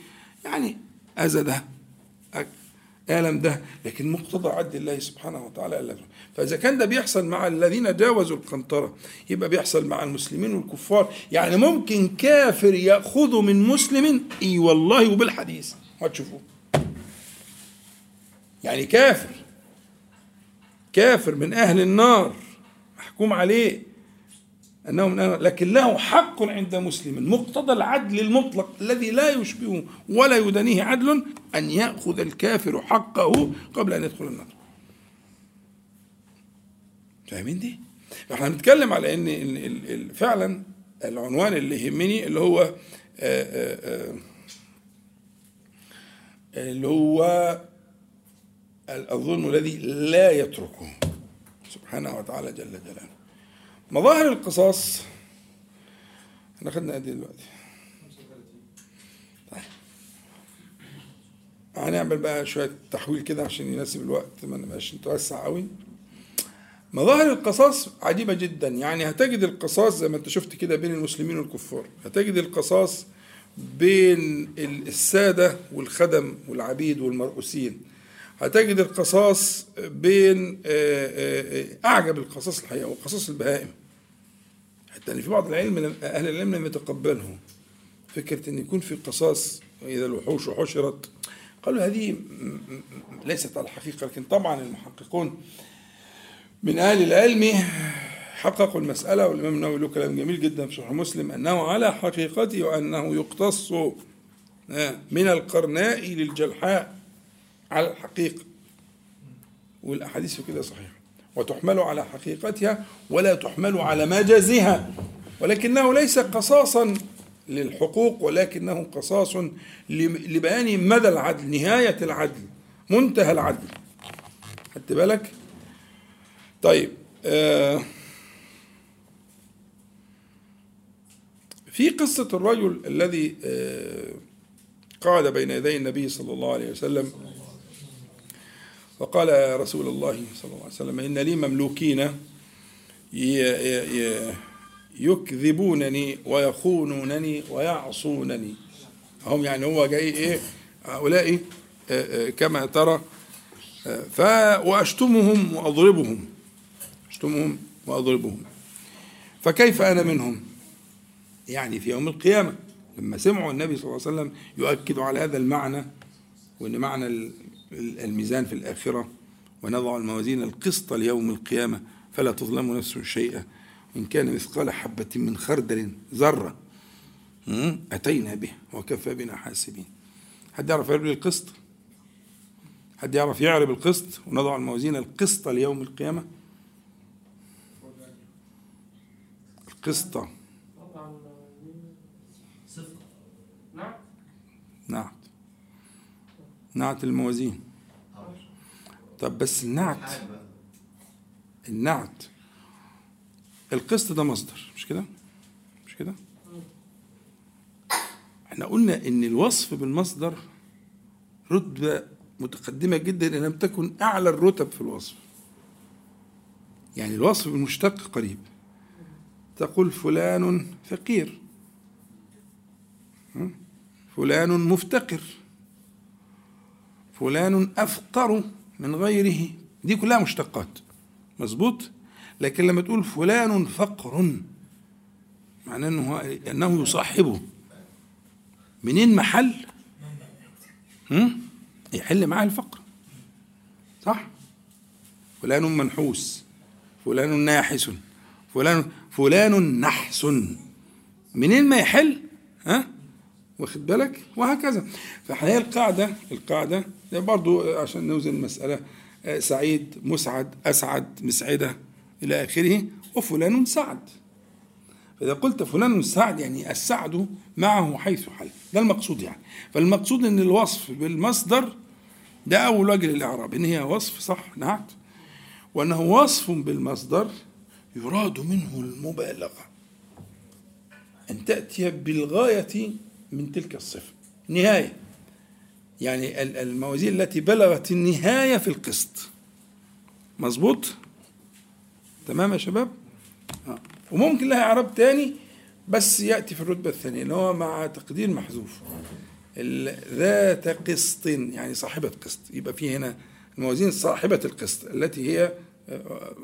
يعني اذى ده ألم ده؟ لكن مقتضى عدل الله سبحانه وتعالى ألا. فإذا كان ده بيحصل مع الذين جاوزوا القنطرة يبقى بيحصل مع المسلمين والكفار. يعني ممكن كافر يأخذ من مسلم إي والله وبالحديث. هتشوفوه يعني كافر كافر من أهل النار محكوم عليه. انه من لكن له حق عند مسلم. مقتضى العدل المطلق الذي لا يشبهه ولا يدانيه عدل أن يأخذ الكافر حقه قبل أن يدخل النار. فاهمين دي؟ إحنا بنتكلم على إن فعلا العنوان اللي يهمني اللي هو آه، آه، آه، اللي هو الظلم الذي لا يتركه. سبحانه وتعالى جل جلاله. مظاهر القصاص. إحنا خدنا قد إيه دلوقتي؟ طيب. هنعمل بقى شوية تحويل كده عشان يناسب الوقت ما نبقاش نتوسع قوي. مظاهر القصاص عجيبة جدا. يعني هتجد القصاص زي ما أنت شفت كده بين المسلمين والكفار. هتجد القصاص بين السادة والخدم والعبيد والمرؤوسين. هتجد القصاص بين آه، آه، آه، أعجب القصاص الحقيقة وقصاص البهائم. حتى إن في بعض العلم أهل العلم لم يتقبله فكرة إن يكون في قصاص واذا الوحوش حشرت. قالوا هذه ليست على الحقيقة لكن طبعا المحققون من أهل العلم حققوا المسألة والإمام النووي له كلام جميل جدا في شرح مسلم أنه على حقيقته وأنه يقتص من القرناء للجلحاء. على الحقيقة. والأحاديث كده صحيحة. وتحمل على حقيقتها ولا تحمل على مجازها. ولكنه ليس قصاصا للحقوق ولكنه قصاص لبيان مدى العدل نهاية العدل منتهى العدل. خدت بالك؟ طيب آه في قصة الرجل الذي آه قعد بين يدي النبي صلى الله عليه وسلم فقال يا رسول الله صلى الله عليه وسلم إن لي مملوكين يكذبونني ويخونونني ويعصونني. هم يعني هو جاي إيه؟ هؤلاء آه، آه، كما ترى آه، ف وأشتمهم وأضربهم. أشتمهم وأضربهم. فكيف أنا منهم؟ يعني في يوم القيامة لما سمعوا النبي صلى الله عليه وسلم يؤكد على هذا المعنى وإن معنى الميزان في الآخرة ونضع الموازين القسط ليوم القيامة فلا تظلم نفس شيئا. إن كان مثقال حبة من خردل ذرة مم، أتينا به وكفى بنا حاسبين. حد يعرف يعرب القسط؟ حد يعرف يعرب القسط ونضع الموازين القسط ليوم القيامة؟ القسط. نعم نعت. نعت الموازين. طب بس النعت. النعت. القسط ده مصدر مش كده؟ مش كده؟ إحنا قلنا إن الوصف بالمصدر رتبة متقدمة جدا إن لم تكن أعلى الرتب في الوصف. يعني الوصف بالمشتق قريب. تقول فلان فقير? فلان مفتقر. فلان أفقر. من غيره. دي كلها مشتقات. مظبوط؟ لكن لما تقول فلان فقر معناه إنه إنه يصاحبه. منين محل؟ هم؟ يحل معاه الفقر. صح؟ فلان منحوس. فلان ناحس. فلان فلان نحس. منين ما يحل؟ ها؟ واخد بالك؟ وهكذا. فهي القاعدة القاعدة ده برضو عشان نوزن المسألة آه، سعيد مسعد أسعد مسعدة إلى آخره وفلان سعد. فإذا قلت فلان سعد يعني السعد معه حيث حل ده المقصود يعني. فالمقصود أن الوصف بالمصدر ده أول وجه للإعراب إن هي وصف صح نعت. وأنه وصف بالمصدر يراد منه المبالغة. أن تأتي بالغاية من تلك الصفة. نهاية. يعني ال- الموازين التي بلغت النهاية في القسط. مظبوط؟ تمام يا شباب؟ آه. وممكن لها إعراب تاني بس يأتي في الرتبة الثانية اللي هو مع تقدير محذوف. ذات قسط يعني صاحبة قسط. يبقى في هنا الموازين صاحبة القسط التي هي آه،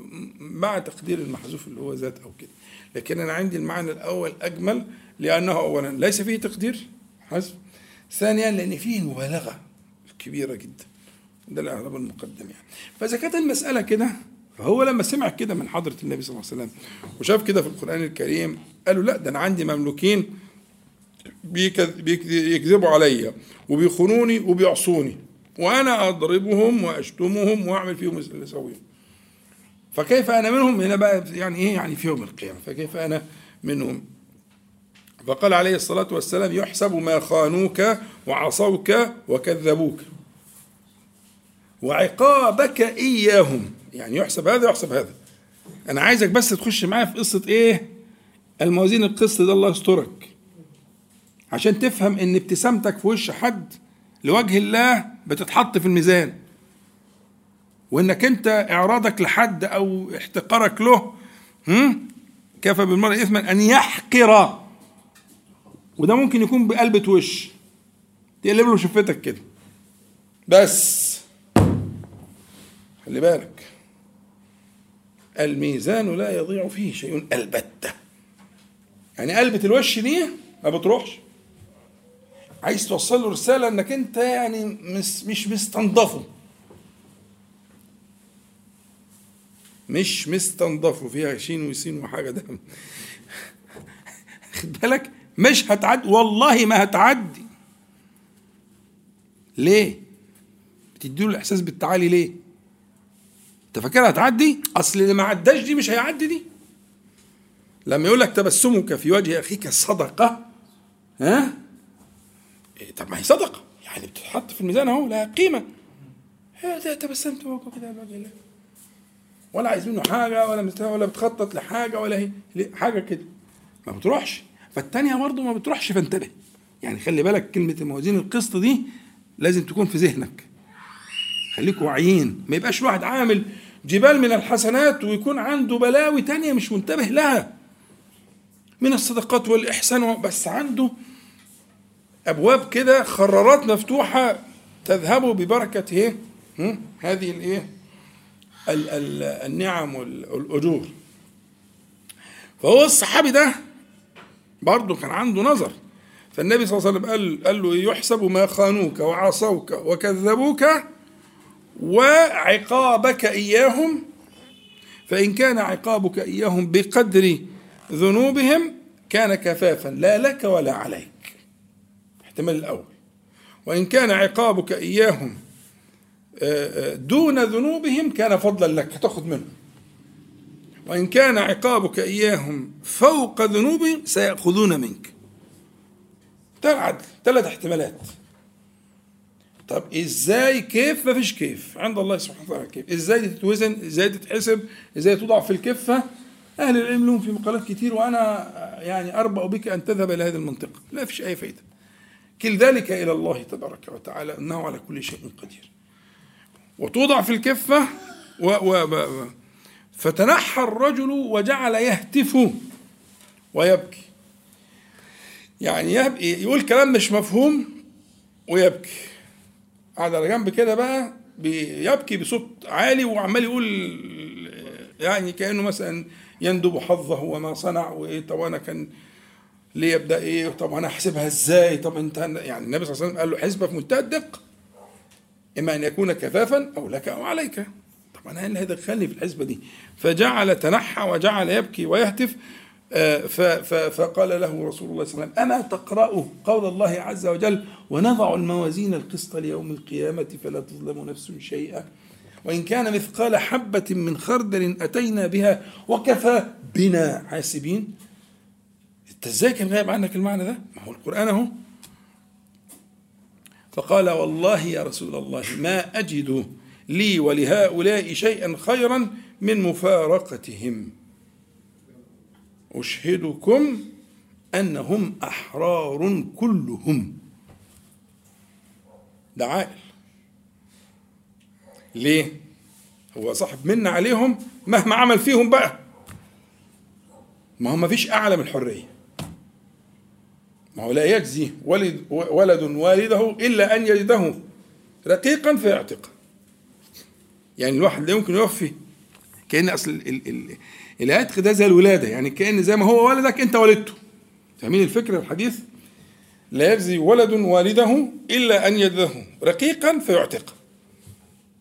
مع تقدير المحذوف اللي هو ذات أو كده. لكن أنا عندي المعنى الأول أجمل لأنه أولا ليس فيه تقدير حذف ثانيا لأن فيه مبالغة كبيرة جدا. ده الإعراب المقدم يعني. فإذا كانت المسألة كده فهو لما سمع كده من حضرة النبي صلى الله عليه وسلم وشاف كده في القرآن الكريم قالوا لا ده أنا عندي مملوكين بيكذ- بيكذ- بيكذبوا عليا وبيخونوني وبيعصوني وأنا أضربهم وأشتمهم وأعمل فيهم اللي أسويه. فكيف أنا منهم؟ هنا بقى يعني إيه؟ يعني في يوم القيامة. فكيف أنا منهم؟ فقال عليه الصلاة والسلام يحسب ما خانوك وعصوك وكذبوك وعقابك إياهم. يعني يحسب هذا يحسب هذا. أنا عايزك بس تخش معايا في قصة إيه؟ الموازين القسط ده الله يسترك. عشان تفهم إن ابتسامتك في وش حد لوجه الله بتتحط في الميزان. وإنك أنت إعراضك لحد أو احتقارك له؟ كفى بالمرء اثما أن يحقر. وده ممكن يكون بقلبة وش تقلب له شفتك كده. بس خلي بالك. الميزان لا يضيع فيه شيء البتة. يعني قلبة الوش دي ما بتروحش. عايز توصل له رسالة إنك أنت يعني مش مش مستنضفه. مش مستنضفه فيها شين وسين وحاجة ده. خد بالك؟ مش هتعدي. والله ما هتعدي. ليه؟ بتديله الإحساس بالتعالي ليه؟ أنت فاكرها هتعدي؟ أصل اللي ما عداش دي مش هيعدي دي. لما يقول لك تبسمك في وجه أخيك صدقة ها؟ إيه طب ما هي صدقة. يعني بتتحط في الميزان أهو لها قيمة. إيه تبسمت وهو كده ولا عايز منه حاجة ولا ولا بتخطط لحاجة ولا هي؟ حاجة كده ما بتروحش فالتانية برضه ما بتروحش فانتبه يعني خلي بالك كلمة موازين القسط دي لازم تكون في ذهنك خليكوا واعيين ما يبقاش واحد عامل جبال من الحسنات ويكون عنده بلاوي تانية مش منتبه لها من الصدقات والإحسان بس عنده أبواب كده خرارات مفتوحة تذهب ببركة إيه؟ هذه الإيه؟ ال- ال- النعم والأجور. فهو الصحابي ده برضه كان عنده نظر. فالنبي صلى الله عليه وسلم قال قال له يحسب ما خانوك وعصوك وكذبوك وعقابك إياهم فإن كان عقابك إياهم بقدر ذنوبهم كان كفافا لا لك ولا عليك. احتمال الأول. وإن كان عقابك إياهم دون ذنوبهم كان فضلا لك هتاخد منهم. وإن كان عقابك إياهم فوق ذنوبهم سيأخذون منك. ده العدل ثلاث احتمالات. طب إزاي؟ كيف؟ مفيش كيف. عند الله سبحانه وتعالى كيف. إزاي تتوزن؟ إزاي تتحسب؟ إزاي توضع في الكفة؟ أهل العلم لهم في مقالات كتير وأنا يعني أربأ بك أن تذهب إلى هذه المنطقة. لا فيش أي فائدة كل ذلك إلى الله تبارك وتعالى إنه على كل شيء قدير. وتوضع في الكفة و و فتنحى الرجل وجعل يهتف ويبكي. يعني يقول كلام مش مفهوم ويبكي. قاعد على جنب كده بقى بيبكي بصوت عالي وعمال يقول يعني كأنه مثلا يندب حظه وما صنع وإيه طب أنا كان ليه يبدا إيه طب أنا أحسبها إزاي طب أنت يعني النبي صلى الله عليه وسلم قال له حسبه في منتهى الدقه إما أن يكون كفافا أو لك أو عليك. طب أنا إيه اللي هيدخلني في الحسبة دي؟ فجعل تنحى وجعل يبكي ويهتف. آه، فقال له رسول الله صلى الله عليه وسلم أما تقرأ قول الله عز وجل ونضع الموازين القسط ليوم القيامة فلا تظلم نفس شيئا. وإن كان مثقال حبة من خردل أتينا بها وكفى بنا. حاسبين؟ أنت إزاي كان غايب عنك المعنى ده؟ ما هو القرآن أهو. فقال والله يا رسول الله ما أجد لي ولهؤلاء شيئا خيرا من مفارقتهم. أشهدكم أنهم أحرار كلهم. ده عاقل. ليه؟ هو صاحب منا عليهم مهما عمل فيهم بقى. ما هو فيش أعلى من الحرية. ما هو لا يجزي ولد ولد والده إلا أن يجده رقيقا فيعتقه يعني الواحد لا يمكن يوفي. كأن أصل ال- ال- ال- العتق ده زي الولادة يعني كأن زي ما هو ولدك أنت ولدته. فاهمين الفكرة الحديث؟ لا يجزي ولد والده إلا أن يجده رقيقا فيعتقه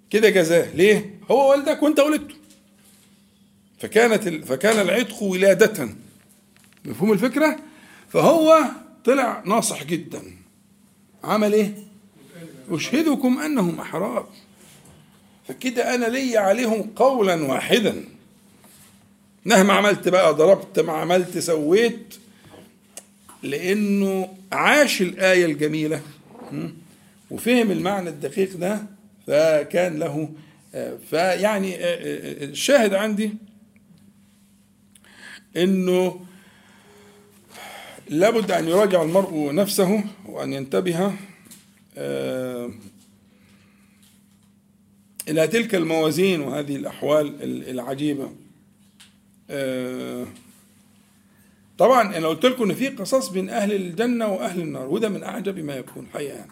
كده جزاه. ليه؟ هو والدك وأنت ولدته. فكانت. فكان العتق ولادة. مفهوم الفكرة؟ فهو طلع ناصح جدا. عمل إيه؟ أشهدكم أنهم أحرار. فكده أنا لي عليهم قولا واحدا. مهما عملت بقى ضربت ما عملت سويت لأنه عاش الآية الجميلة. م? وفهم المعنى الدقيق ده فكان له آه، فيعني آه، آه، الشاهد عندي إنه لابد أن يراجع المرء نفسه وأن ينتبه آه، إلى تلك الموازين وهذه الأحوال ال- العجيبة. آه، طبعا أنا قلت لكم إن في قصص بين أهل الجنة وأهل النار وده من أعجب ما يكون حقيقة. يعني.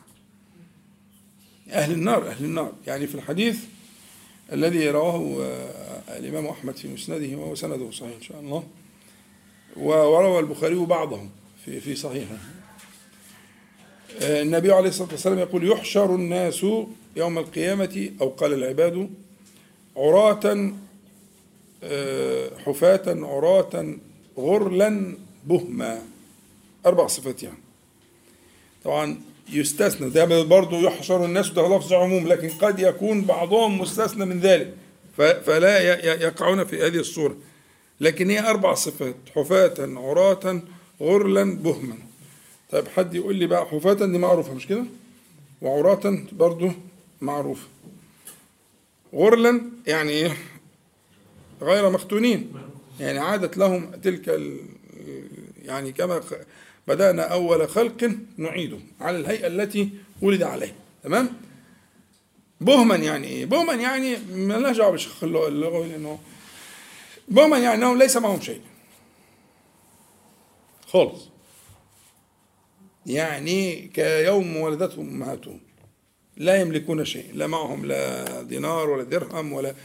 أهل النار أهل النار. يعني في الحديث الذي رواه آه، الإمام أحمد في مسنده وهو سنده صحيح إن شاء الله وروى البخاري بعضه في في صحيحه. آه، النبي عليه الصلاة والسلام يقول يحشر الناس يوم القيامة أو قال العباد عراة آه، حفاة عراة غرلا بهما. أربع صفات يعني. طبعا يستثنى. ده برضه يحشر الناس ده لفظ عموم لكن قد يكون بعضهم مستثنى من ذلك. فلا يقعون في هذه الصورة. لكن هي أربع صفات حفاة عراة غرلا بهما. طيب حد يقول لي بقى حفاة دي معروفة مش كده؟ وعراة برضه معروفة. غرلا يعني إيه؟ غير مختونين يعني عادت لهم تلك ال- يعني كما بدأنا أول خلق نعيده على الهيئة التي ولد عليها. تمام؟ بهما يعني إيه؟ بهما يعني مالناش دعوة بالشيخ اللغوي لأنه بهما يعني إنهم ليس معهم شيء. خالص. يعني كيوم ولدتهم امهاتهم لا يملكون شيء لا معهم لا دينار ولا درهم ولا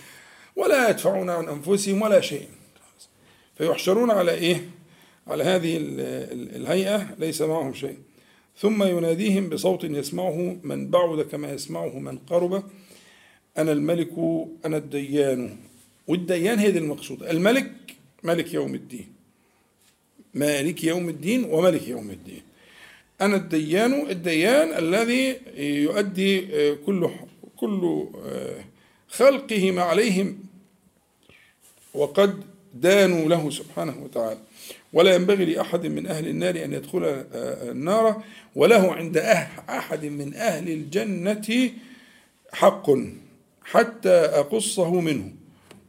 ولا يدفعون عن أنفسهم ولا شيء. فيحشرون على إيه؟ على هذه ال- ال- الهيئة ليس معهم شيء. ثم يناديهم بصوت يسمعه من بعد كما يسمعه من قرب أنا الملك أنا الديان. والديان هي دي المقصود. الملك ملك يوم الدين. مالك يوم الدين وملك يوم الدين. أنا الديان الديان الذي يؤدي كل كل خلقه ما عليهم وقد دانوا له سبحانه وتعالى. ولا ينبغي لأحد من أهل النار أن يدخل النار وله عند أحد من أهل الجنة حق حتى أقصه منه.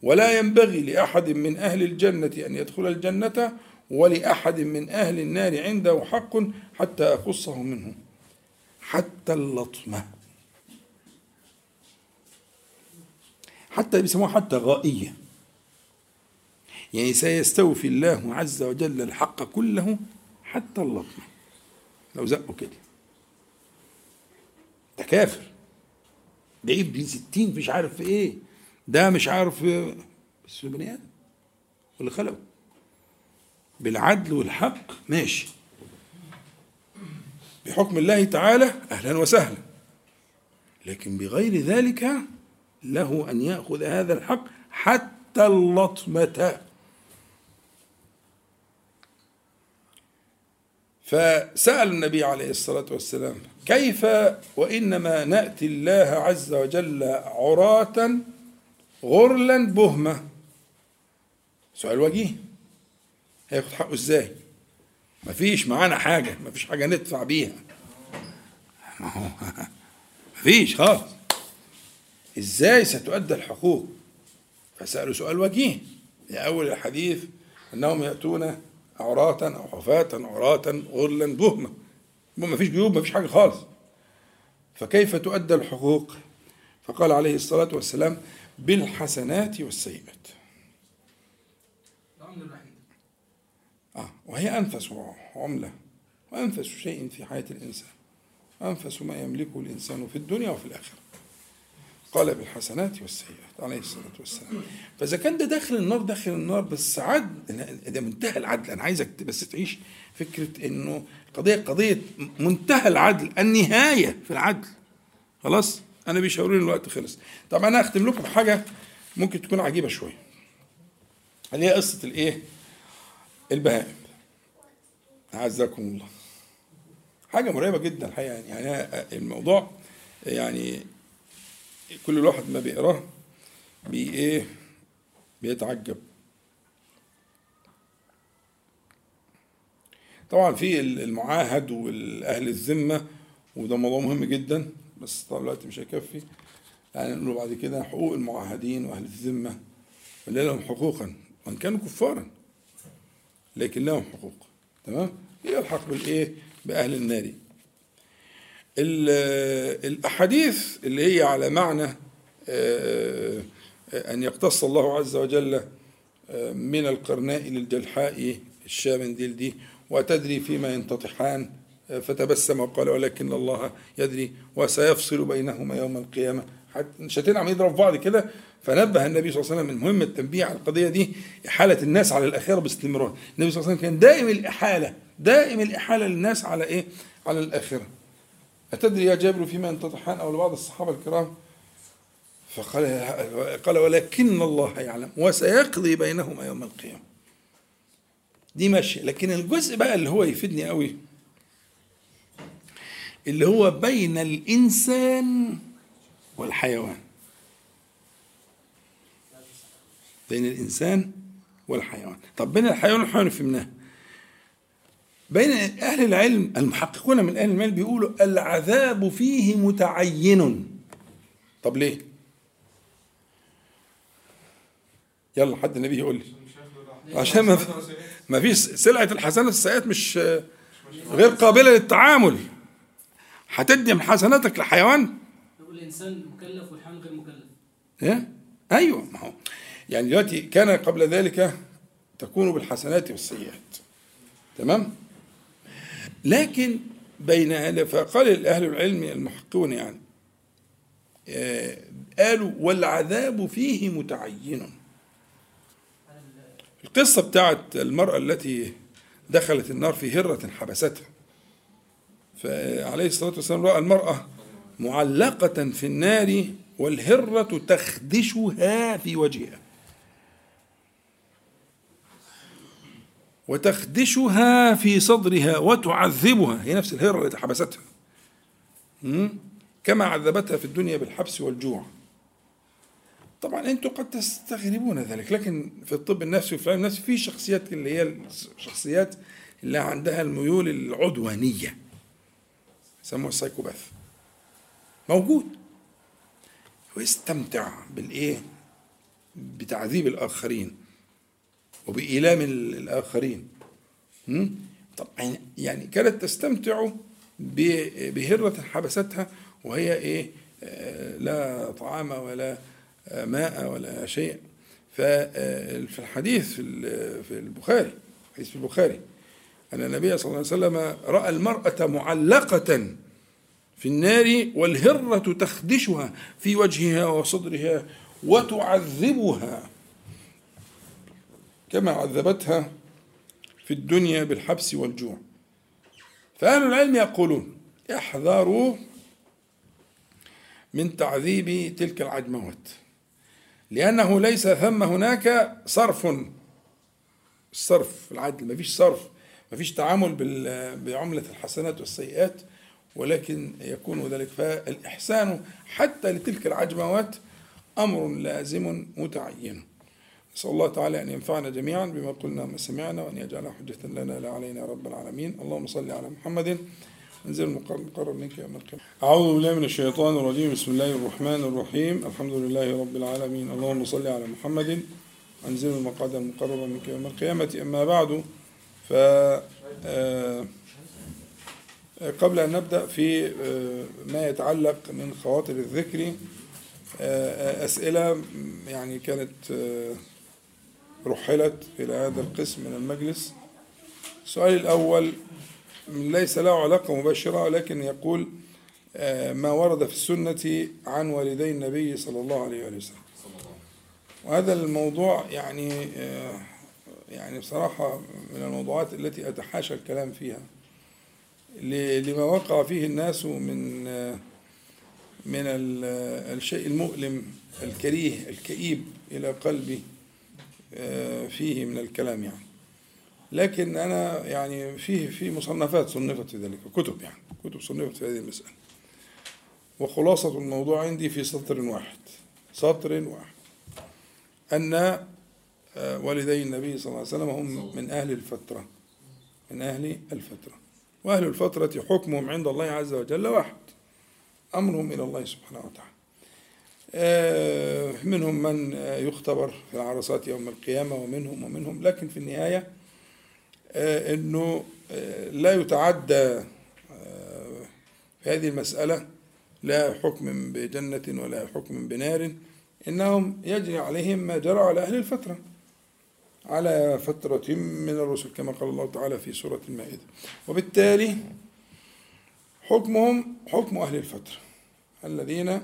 ولا ينبغي لأحد من أهل الجنة أن يدخل الجنة ولأحد من أهل النار عنده حق حتى أقصه منه. حتى اللطمة. حتى بيسموها حتى غائية. يعني سيستوفي الله عز وجل الحق كله حتى اللطمة. لو زقوا كده. ده كافر. ضعيف بين ستين؟ مش عارف إيه. ده مش عارف بس بني آدم. واللي خلقه. بالعدل والحق ماشي. بحكم الله تعالى أهلا وسهلا. لكن بغير ذلك له أن يأخذ هذا الحق حتى اللطمة. فسأل النبي عليه الصلاة والسلام كيف وإنما نأتي الله عز وجل عراة غرلا بهمة؟ سؤال وجيه. هياخد حقه إزاي؟ مفيش معانا حاجة مفيش حاجة ندفع بيها. ما هو مفيش خالص. إزاي ستؤدى الحقوق؟ فسألوا سؤال وجيه. لأول الحديث أنهم يأتون عراة أو حفاة عراة غرلا بهمة. ما فيش جيوب ما فيش حاجة خالص. فكيف تؤدى الحقوق؟ فقال عليه الصلاة والسلام بالحسنات والسيئات. آه وهي أنفس عملة وأنفس شيء في حياة الإنسان. أنفس ما يملكه الإنسان في الدنيا وفي الآخرة. قال بالحسنات والسيئات عليه الصلاة والسلام. فإذا كان ده داخل النار داخل النار بس عدل ده منتهى العدل. أنا عايزك بس تعيش فكرة إنه قضية قضية منتهى العدل النهاية في العدل. خلاص؟ أنا بيشاوروني الوقت خلص. طب أنا أختم لكم بحاجة ممكن تكون عجيبة شوية. اللي هي قصة الإيه؟ البهائم. أعزكم الله. حاجة مرعبة جدا الحقيقة. يعني يعني الموضوع يعني كل الواحد ما بيقراه بي إيه بيتعجب. طبعا في المعاهد والأهل الذمة وده موضوع مهم جدا بس طبعا الوقت مش هيكفي. يعني نقول بعد كده حقوق المعاهدين وأهل الذمة اللي لهم حقوقا وإن كانوا كفارا. لكن لهم حقوق تمام؟ يلحق بالإيه؟ بأهل النار. الأحاديث اللي هي على معنى أن يقتص الله عز وجل من القرناء للجلحاء الشامنديل دي وتدري فيما ينتطحان فتبسم وقال ولكن الله يدري وسيفصل بينهما يوم القيامة. مش هتنعم يضرب بعض كده فنبه النبي صلى الله عليه وسلم من مهم التنبيه على القضية دي إحالة الناس على الاخره باستمرار. النبي صلى الله عليه وسلم كان دائم الإحالة دائم الإحالة للناس على إيه؟ على الاخره أتدري يا جابر فيما ينتطحان أو لبعض الصحابة الكرام؟ فقال قال ولكن الله يعلم وسيقضي بينهما يوم القيامة. دي ماشية. لكن الجزء بقى اللي هو يفيدني قوي اللي هو بين الإنسان والحيوان. بين الإنسان والحيوان. طب بين الحيوان والحيوان فهمناه. بين أهل العلم المحققون من أهل العلم بيقولوا العذاب فيه متعين. طب ليه؟ يلا حد النبي يقول لي. عشان ما ما فيش سلعة الحسنات السيئات مش غير قابلة للتعامل. هتدي من حسناتك لحيوان؟ يقول الإنسان مكلف والحيوان غير مكلف. إيه؟ أيوه ما هو يعني دلوقتي كان قبل ذلك تكون بالحسنات والسيئات. تمام؟ لكن بين فقال أهل العلم المحققون يعني آه، قالوا والعذاب فيه متعين. القصة بتاعت المرأة التي دخلت النار في هرة حبستها فعليه الصلاة والسلام رأى المرأة معلقة في النار والهرة تخدشها في وجهها. وتخدشها في صدرها وتعذبها. هي نفس الهرة التي حبستها? كما عذبتها في الدنيا بالحبس والجوع. طبعا أنتم قد تستغربون ذلك لكن في الطب النفسي وفي العلم النفسي في شخصيات اللي هي الشخصيات اللي عندها الميول العدوانية. يسموها السايكوباث. موجود. ويستمتع بالإيه؟ بتعذيب الآخرين. وبإيلام الآخرين. م? طب يعني كانت تستمتع بهرة حبستها وهي إيه؟ آه، لا طعام ولا آه، ماء ولا شيء. ففي الحديث في ال- في البخاري حديث في البخاري أن النبي صلى الله عليه وسلم رأى المرأة معلقة في النار والهرة تخدشها في وجهها وصدرها وتعذبها. كما عذبتها في الدنيا بالحبس والجوع. فأهل العلم يقولون احذروا من تعذيب تلك العجموات لأنه ليس ثم هناك صرف الصرف العدل ما فيش صرف ما فيش تعامل بعملة الحسنات والسيئات ولكن يكون ذلك. فالإحسان حتى لتلك العجموات أمر لازم متعين. نسأل الله تعالى أن ينفعنا جميعا بما قلنا وما سمعنا وأن يجعلها حجة لنا لا علينا رب العالمين. اللهم صل على محمد. انزل المقرب منك يوم القيامة أعوذ بالله من الشيطان الرجيم. بسم الله الرحمن الرحيم. الحمد لله رب العالمين. اللهم صل على محمد. انزل المقعد المقرب منك يوم القيامة أما بعد ف آه، قبل أن نبدأ في آه، ما يتعلق من خواطر الذكر آه، أسئلة يعني كانت آه، رحلت إلى هذا القسم من المجلس. السؤال الأول ليس له علاقة مباشرة ولكن يقول آه، ما ورد في السنة عن والدي النبي صلى الله عليه وسلم. وهذا الموضوع يعني آه، يعني بصراحة من الموضوعات التي أتحاشى الكلام فيها. لما وقع فيه الناس من آه، من ال- الشيء المؤلم الكريه الكئيب إلى قلبي فيه من الكلام يعني. لكن أنا يعني فيه في مصنفات صنفت في ذلك كتب يعني كتب صنفت في هذه المسألة. وخلاصة الموضوع عندي في سطر واحد. سطر واحد. أن آه، والدي النبي صلى الله عليه وسلم هم من أهل الفترة. من أهل الفترة. وأهل الفترة حكمهم عند الله عز وجل واحد. أمرهم إلى الله سبحانه وتعالى. آه، منهم من آه، يختبر في العرصات يوم القيامة ومنهم ومنهم لكن في النهاية آه، أنه آه، لا يتعدى آه، في هذه المسألة لا حكم بجنة ولا حكم بنار إنهم يجري عليهم ما جرى على أهل الفترة على فترة من الرسل كما قال الله تعالى في سورة المائدة. وبالتالي حكمهم حكم أهل الفترة الذين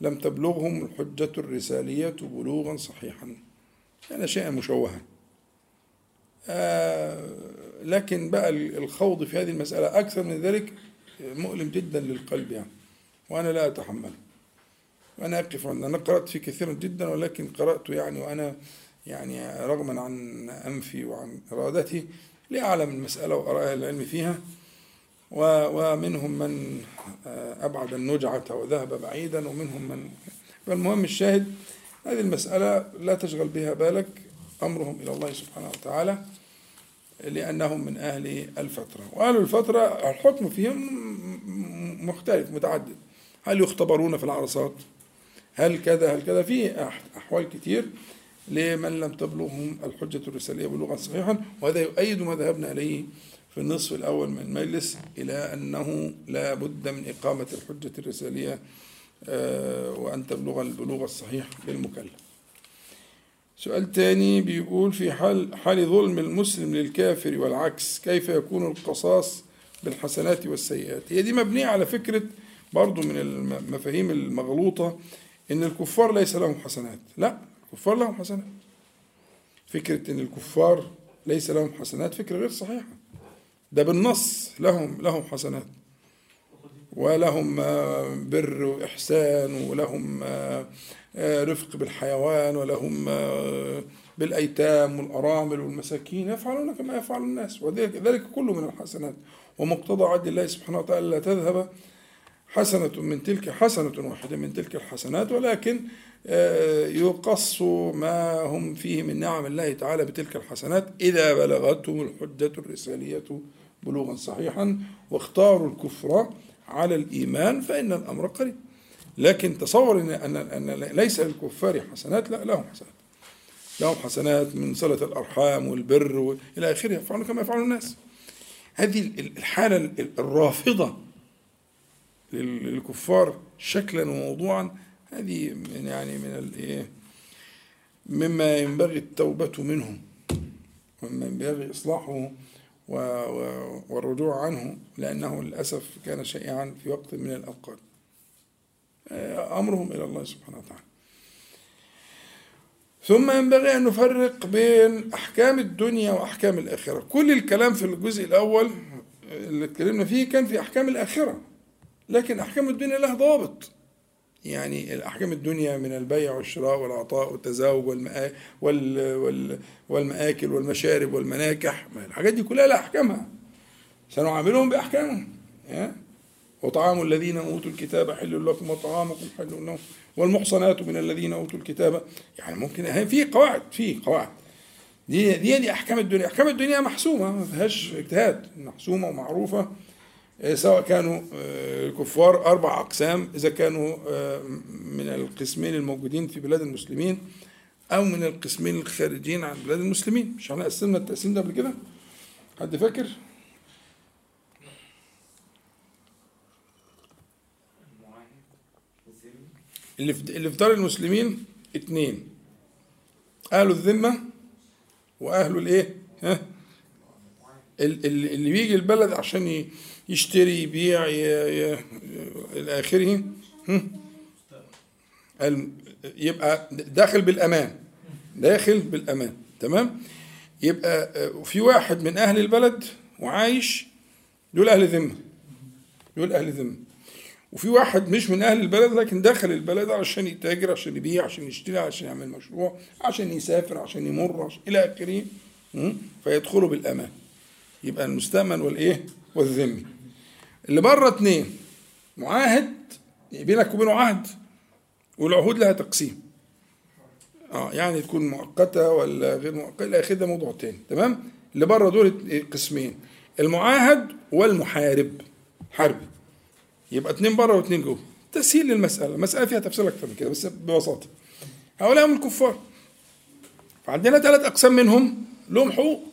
لم تبلغهم الحجة الرسالية بلوغا صحيحا. كان شيئا مشوها. آه لكن بقى الخوض في هذه المسألة أكثر من ذلك مؤلم جدا للقلب يعني. وأنا لا أتحمله وأنا أقف عند أنا قرأت فيه كثيرا جدا ولكن قرأته يعني وأنا يعني رغما عن أنفي وعن إرادتي لأعلم المسألة وأرى أهل العلم فيها. ومنهم من آه، أبعد النجعة وذهب بعيدا ومنهم من فالمهم الشاهد هذه المسألة لا تشغل بها بالك أمرهم إلى الله سبحانه وتعالى لأنهم من أهل الفترة وأهل الفترة الحكم فيهم مختلف متعدد. هل يختبرون في العرصات؟ هل كذا هل كذا؟ في أح- أحوال كتير لمن لم تبلغهم الحجة الرسالية بلوغا صحيحا وهذا يؤيد ما ذهبنا إليه. في النصف الأول من المجلس إلى أنه لا بد من إقامة الحجة الرسالية آه، وأن تبلغ البلوغ الصحيح للمكلف. سؤال تاني بيقول في حال حال ظلم المسلم للكافر والعكس كيف يكون القصاص بالحسنات والسيئات؟ هي دي مبنية على فكرة برضو من المفاهيم المغلوطة إن الكفار ليس لهم حسنات. لا الكفار لهم حسنات. فكرة إن الكفار ليس لهم حسنات فكرة غير صحيحة. ده بالنص لهم لهم حسنات. ولهم آه، بر وإحسان ولهم آه، آه، رفق بالحيوان ولهم بالأيتام والأرامل والمساكين يفعلون كما يفعل الناس. وذلك ذلك كله من الحسنات. ومقتضى عدل الله سبحانه وتعالى لا تذهب حسنة من تلك حسنة واحدة من تلك الحسنات ولكن آه، يقص ما هم فيه من نعم الله تعالى بتلك الحسنات إذا بلغتهم الحجة الرسالية بلوغا صحيحا واختاروا الكفر على الإيمان فإن الأمر قريب. لكن تصور أن أن ليس للكفار حسنات لا لهم حسنات. لهم حسنات من صلة الأرحام والبر وإلى آخره يفعلون كما يفعل الناس. هذه الحالة الرافضة للكفار شكلا وموضوعا هذه يعني من الايه مما ينبغي التوبة منه ومما ينبغي إصلاحه والرجوع عنه لأنه للأسف كان شائعا في وقت من الأوقات. أمرهم إلى الله سبحانه وتعالى. ثم ينبغي أن نفرق بين أحكام الدنيا وأحكام الآخرة. كل الكلام في الجزء الأول اللي اتكلمنا فيه كان في أحكام الآخرة. لكن أحكام الدنيا لها ضابط. يعني الأحكام الدنيا من البيع والشراء والعطاء والتزاوج والمآ وال وال والمآكل والمشارب والمناكح. الحاجات دي كلها لها أحكامها. سنعاملهم بأحكامهم؟ وطعام الذين أوتوا الكتاب حل لكم وطعامكم حل لهم. والمحصنات من الذين أوتوا الكتاب. يعني ممكن في قواعد في قواعد. دي دي دي أحكام الدنيا. أحكام الدنيا محسومة ما فيهاش اجتهاد. محسومة ومعروفة. سواء كانوا آه، الكفار أربع أقسام إذا كانوا آه، من القسمين الموجودين في بلاد المسلمين أو من القسمين الخارجين عن بلاد المسلمين مش إحنا قسمنا التقسيم ده قبل كده؟ حد فاكر؟ اللي في اللي في دار المسلمين اتنين أهل الذمة وأهل الإيه؟ ها؟ ال- ال- اللي بيجي البلد عشان يشتري يبيع إلى آخره يبقى داخل بالأمان. داخل بالأمان تمام؟ يبقى آه، في واحد من أهل البلد وعايش دول أهل ذمة. دول أهل ذمة. وفي واحد مش من أهل البلد لكن دخل البلد عشان يتاجر عشان يبيع عشان يشتري عشان يعمل مشروع عشان يسافر عشان يمر عشان إلى آخره م? فيدخلوا بالأمان. يبقى المستأمن والإيه؟ والذمي. اللي بره اتنين معاهد بينك وبينه عهد والعهود لها تقسيم. آه يعني تكون مؤقتة ولا غير مؤقتة إلى اخره ده موضوع تاني تمام؟ اللي بره دول قسمين المعاهد والمحارب حربي يبقى اتنين بره واتنين جوه. تسهيل للمسألة المسألة فيها تفصيل أكتر من كده بس ببساطة. هؤلاء هم الكفار. فعندنا ثلاث أقسام منهم لهم حقوق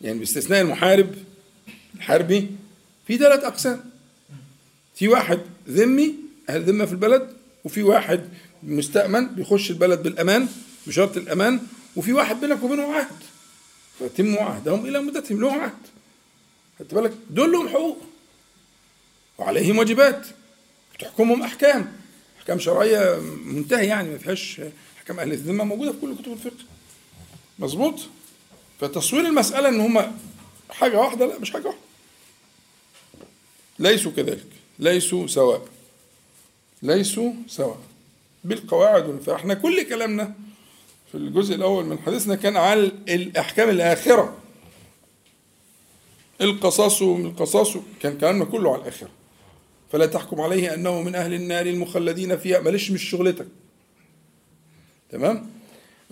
يعني باستثناء المحارب الحربي في ثلاث أقسام. في واحد ذمي أهل ذمة في البلد وفي واحد مستأمن بيخش البلد بالأمان بشرط الأمان وفي واحد بينك وبينه عهد. فيتم عهدهم إلى مدتهم لهم عهد. خدت بالك؟ دول لهم حقوق. وعليهم واجبات. تحكمهم أحكام. أحكام شرعية منتهية يعني ما فيهاش أحكام أهل الذمة موجودة في كل كتب الفقه. مظبوط؟ فتصوير المسألة إن هم حاجة واحدة لا مش حاجة واحدة. ليسوا كذلك ليسوا سواء ليسوا سواء بالقواعد فاحنا كل كلامنا في الجزء الأول من حديثنا كان على الأحكام الآخرة. القصاص من القصاص كان كلامنا كله على الآخرة. فلا تحكم عليه أنه من أهل النار المخلدين فيها. ماليش مش شغلتك؟ تمام؟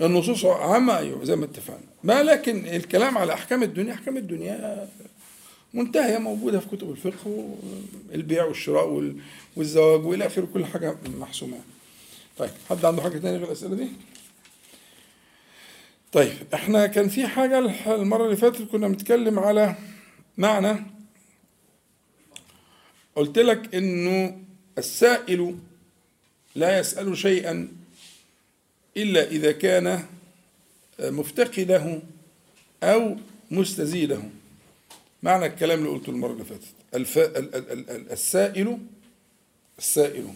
النصوص عامة أيوة زي ما اتفقنا. ما لكن الكلام على أحكام الدنيا أحكام الدنيا منتهية موجودة في كتب الفقه البيع والشراء وال- والزواج وإلى آخره كل حاجة محسومة طيب حد عنده حاجة تانية غير الأسئلة دي؟ طيب إحنا كان في حاجة الح- المرة اللي فاتت كنا بنتكلم على معنى قلت لك إنه السائل لا يسأل شيئا إلا إذا كان مفتقده أو مستزيده معنى الكلام اللي قلته المرة اللي فاتت. الف... ال... ال... ال... ال- السائل السائل.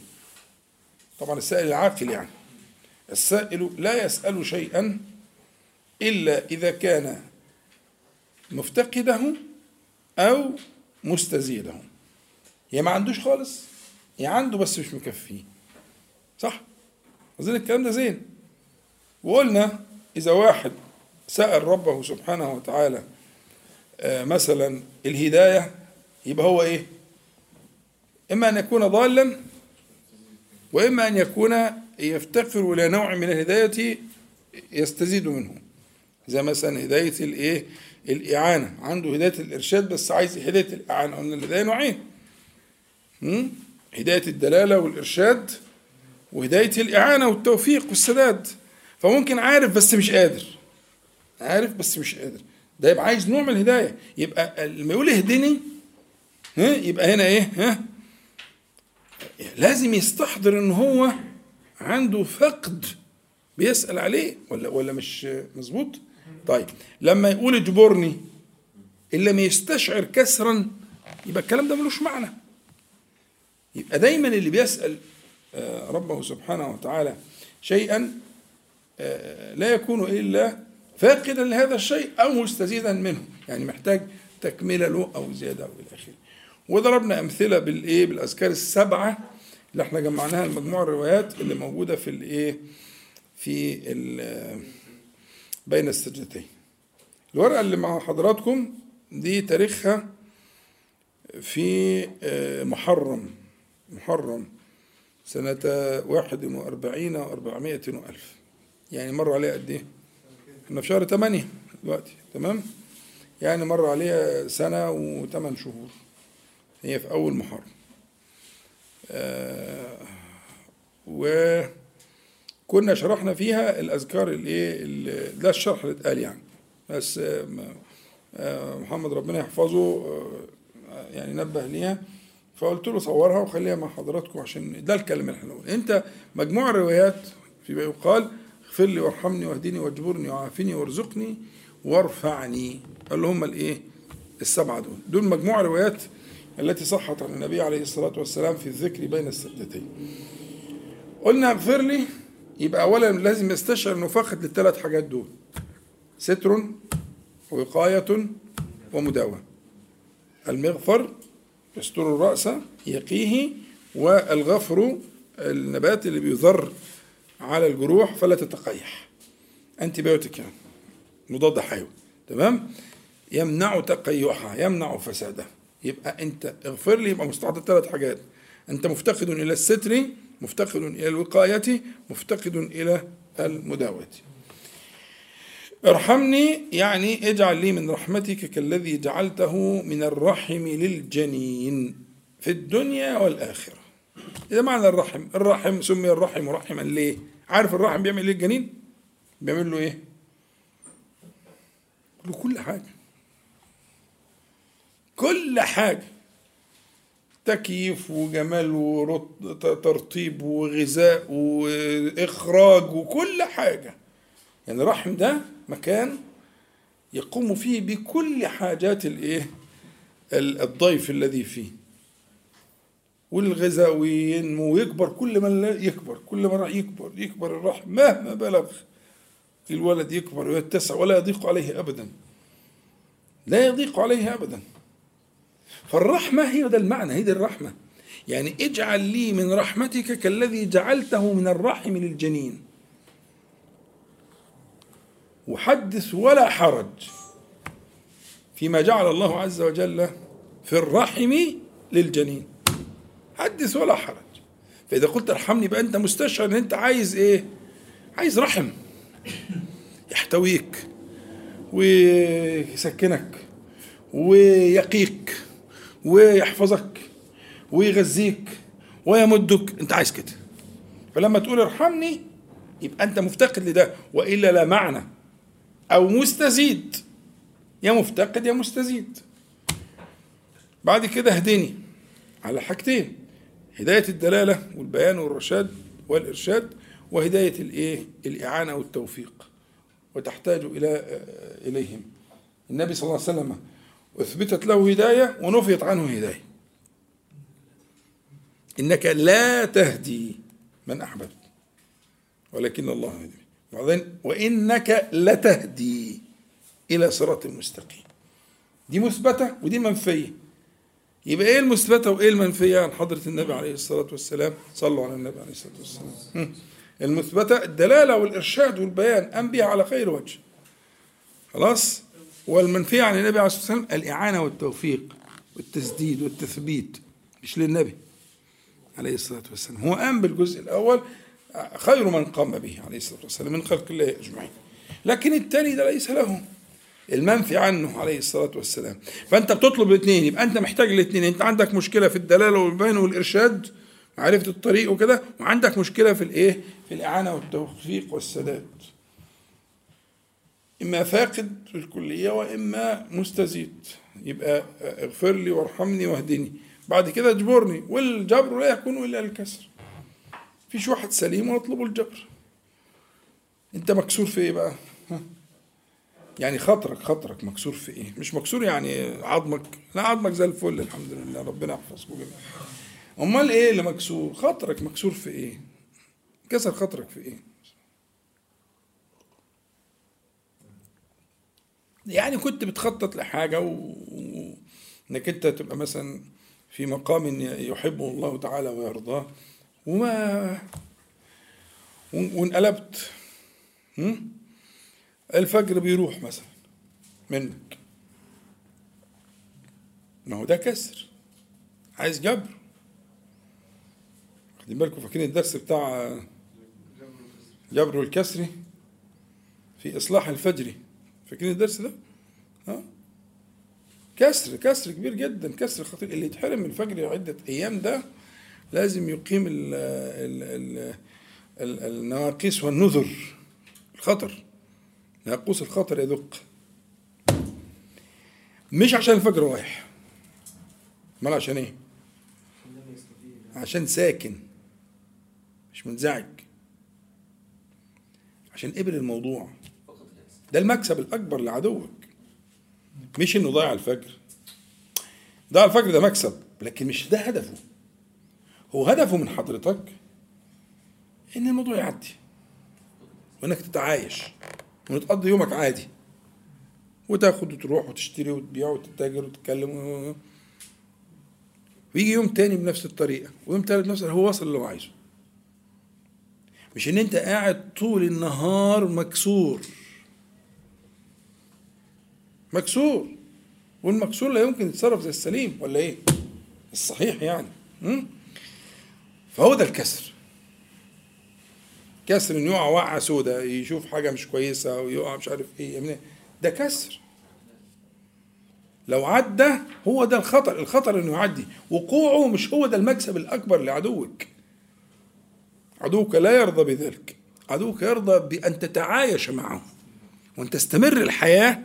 طبعا السائل العاقل يعني. السائل لا يسأل شيئا إلا إذا كان مفتقده أو مستزيده. يا ما عندوش خالص. يا عنده بس مش مكفيه. صح؟ أظن الكلام ده زين. وقلنا إذا واحد سأل ربه سبحانه وتعالى مثلا الهداية يبقى هو إيه؟ إما أن يكون ضالا وإما أن يكون يفتقر إلى نوع من الهداية يستزيد منه. زي مثلا هداية الإيه؟ الإعانة. عنده هداية الإرشاد بس عايز هداية الإعانة. قلنا الهداية نوعين? هداية الدلالة والإرشاد وهداية الإعانة والتوفيق والسداد. فممكن عارف بس مش قادر. عارف بس مش قادر. ده يبقى عايز نوع من الهداية. يبقى لما يقول اهدني ها يبقى هنا إيه؟ ها؟ لازم يستحضر إن هو عنده فقد بيسأل عليه ولا ولا مش مظبوط؟ طيب لما يقول اجبرني إن لم يستشعر كسرا يبقى الكلام ده ملوش معنى. يبقى دايما اللي بيسأل آه، ربه سبحانه وتعالى شيئا آه، لا يكون إلا فاقدا لهذا الشيء أو مستزيدا منه. يعني محتاج تكملة له أو زيادة أو إلى آخره. وضربنا أمثلة بالإيه؟ بالأذكار السبعة اللي إحنا جمعناها المجموعة الروايات اللي موجودة في الإيه؟ في بين السجدتين. الورقة اللي مع حضراتكم دي تاريخها في آه، محرم. محرم. سنة واحد وأربعين وأربعمائة وألف. يعني مر عليها قد إيه؟ إحنا في شهر ثمانية دلوقتي تمام؟ يعني مر عليها سنة وثمان شهور هي في أول محرم آه وكنا شرحنا فيها الأذكار الإيه ال- ده الشرح اللي اتقال يعني بس آه، آه، محمد ربنا يحفظه يعني نبه ليها فقلت له صورها وخليها مع حضراتكم عشان ده الكلام اللي إحنا. أنت مجموع الروايات فيما يقال اغفر لي وارحمني واهدني واجبرني وعافني وارزقني وارفعني. اللي هم الايه؟ السبعة دول. دول مجموع روايات التي صحت عن النبي عليه الصلاة والسلام في الذكر بين السجدتين. قلنا اغفر لي يبقى اولا لازم يستشعر إنه فاقد للثلاث حاجات دول. ستر وقايه ومداواه المغفر يستر الرأس يقيه والغفر النبات اللي بيضر على الجروح فلا تتقيح. انتي بيوتيك يعني. مضاد حيوي. تمام؟ يمنع تقيحها يمنع فسادها. يبقى أنت اغفر لي يبقى مستعد ثلاث حاجات. أنت مفتقد إلى الستر مفتقد إلى الوقاية مفتقد إلى المداواة. ارحمني يعني اجعل لي من رحمتك كالذي جعلته من الرحم للجنين في الدنيا والآخرة. إذا معنى الرحم الرحم سمي الرحم رحما ليه؟ عارف الرحم بيعمل إيه الجنين؟ بيعمل له إيه؟ له كل حاجة. كل حاجة. تكييف وجمال وترطيب وغذاء وإخراج وكل حاجة. يعني الرحم ده مكان يقوم فيه بكل حاجات الإيه؟ ال- الضيف الذي فيه. والغذاء وينمو ويكبر كل ما يكبر كل ما راح يكبر يكبر الرحم مهما بلغ. الولد يكبر ويتسع ولا يضيق عليه ابدا. لا يضيق عليه ابدا. فالرحمة هي ده المعنى هي دي الرحمة. يعني اجعل لي من رحمتك كالذي جعلته من الرحم للجنين. وحدث ولا حرج. فيما جعل الله عز وجل في الرحم للجنين. حدث ولا حرج. فإذا قلت ارحمني يبقى أنت مستشعر أن أنت عايز إيه؟ عايز رحم. يحتويك ويسكنك ويقيك ويحفظك ويغذيك ويمدك. أنت عايز كده. فلما تقول ارحمني يبقى أنت مفتقد لده وإلا لا معنى. أو مستزيد. يا مفتقد يا مستزيد. بعد كده اهدني على حاجتين. هداية الدلالة والبيان والرشاد والإرشاد وهداية الإيه؟ الإعانة والتوفيق وتحتاج إلى إليهم. النبي صلى الله عليه وسلم أثبتت له هداية ونفيت عنه هداية. إنك لا تهدي من أحببت ولكن الله يهدي. وبعدين وإنك لتهدي إلى صراط مستقيم. دي مثبتة ودي منفية. يبقى إيه المثبتة وإيه المنفية عن حضرة النبي عليه الصلاة والسلام؟ صلوا على النبي عليه الصلاة والسلام. هم. المثبتة الدلالة والإرشاد والبيان أم بها على خير وجه. خلاص؟ والمنفية عن النبي عليه الصلاة والسلام الإعانة والتوفيق والتسديد والتثبيت مش للنبي عليه الصلاة والسلام. هو قام بالجزء الأول خير من قام به عليه الصلاة والسلام من خلق الله أجمعين. لكن الثاني ده ليس له المنفي عنه عليه الصلاة والسلام. فأنت بتطلب الاثنين يبقى أنت محتاج الاثنين. أنت عندك مشكلة في الدلالة والبيان والإرشاد معرفة الطريق وكده وعندك مشكلة في الإيه؟ في الإعانة والتوفيق والسداد. إما فاقد في الكلية وإما مستزيد. يبقى اغفر لي وارحمني واهدني. بعد كده اجبرني. والجبر لا يكون إلا الكسر. فيش واحد سليم ويطلب الجبر. أنت مكسور في إيه بقى؟ يعني خاطرك خاطرك مكسور في إيه؟ مش مكسور يعني عظمك لا عظمك زي الفل الحمد لله ربنا يحفظكم جميعا أمال إيه اللي مكسور؟ خاطرك مكسور في إيه؟ كسر خاطرك في إيه؟ يعني كنت بتخطط لحاجة و... و- إنك أنت تبقى مثلا في مقام يحبه الله تعالى ويرضاه. وما وان- وانقلبت؟ الفجر بيروح مثلا منك. ما هو ده كسر. عايز جبر. واخدين بالكم فاكرين الدرس بتاع جبر والكسر؟ في إصلاح الفجر. فاكرين الدرس ده؟ ها؟ كسر كسر كبير جدا. كسر خطير. اللي يتحرم من الفجر عدة أيام ده لازم يقيم ال ال ال النواقيس والنذر. الخطر. ناقوس الخطر يدق. مش عشان الفجر رايح. امال عشان إيه؟ عشان ساكن. مش منزعج. عشان قبل الموضوع. ده المكسب الأكبر لعدوك. مش إنه ضيع الفجر. ضيع الفجر ده مكسب لكن مش ده هدفه. هو هدفه من حضرتك إن الموضوع يعدي. وإنك تتعايش. وتقضي يومك عادي. وتاخد وتروح وتشتري وتبيع وتتاجر وتتكلم. ويجي يوم تاني بنفس الطريقة ويوم تالت نفس هو وصل اللي هو عايزه. مش إن أنت قاعد طول النهار مكسور. مكسور. والمكسور لا يمكن يتصرف زي السليم ولا إيه؟ الصحيح يعني? فهو ده الكسر. كسر إنه يقع وقعة سودة يشوف حاجة مش كويسة ويقع مش عارف يعمل إيه. ده كسر. لو عدى هو ده الخطر الخطر إنه يعدي. وقوعه مش هو ده المكسب الأكبر لعدوك. عدوك لا يرضى بذلك. عدوك يرضى بأن تتعايش معه وأن تستمر الحياة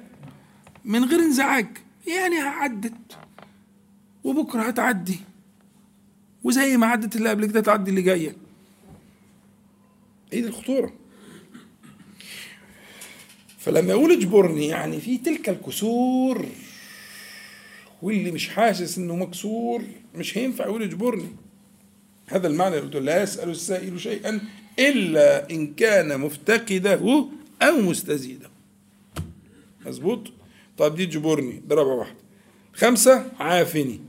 من غير انزعاج. يعني عدت وبكرة هتعدي. وزي ما عدت اللي قبل كده تعدي اللي جاية. إيه دي الخطورة. فلما يقول اجبرني يعني في تلك الكسور واللي مش حاسس إنه مكسور مش هينفع يقول اجبرني هذا المعنى اللي لا يسأل السائل شيئا إلا إن كان مفتقده أو مستزيده. مظبوط؟ طب دي تجبرني ده رابع واحدة خمسة عافني.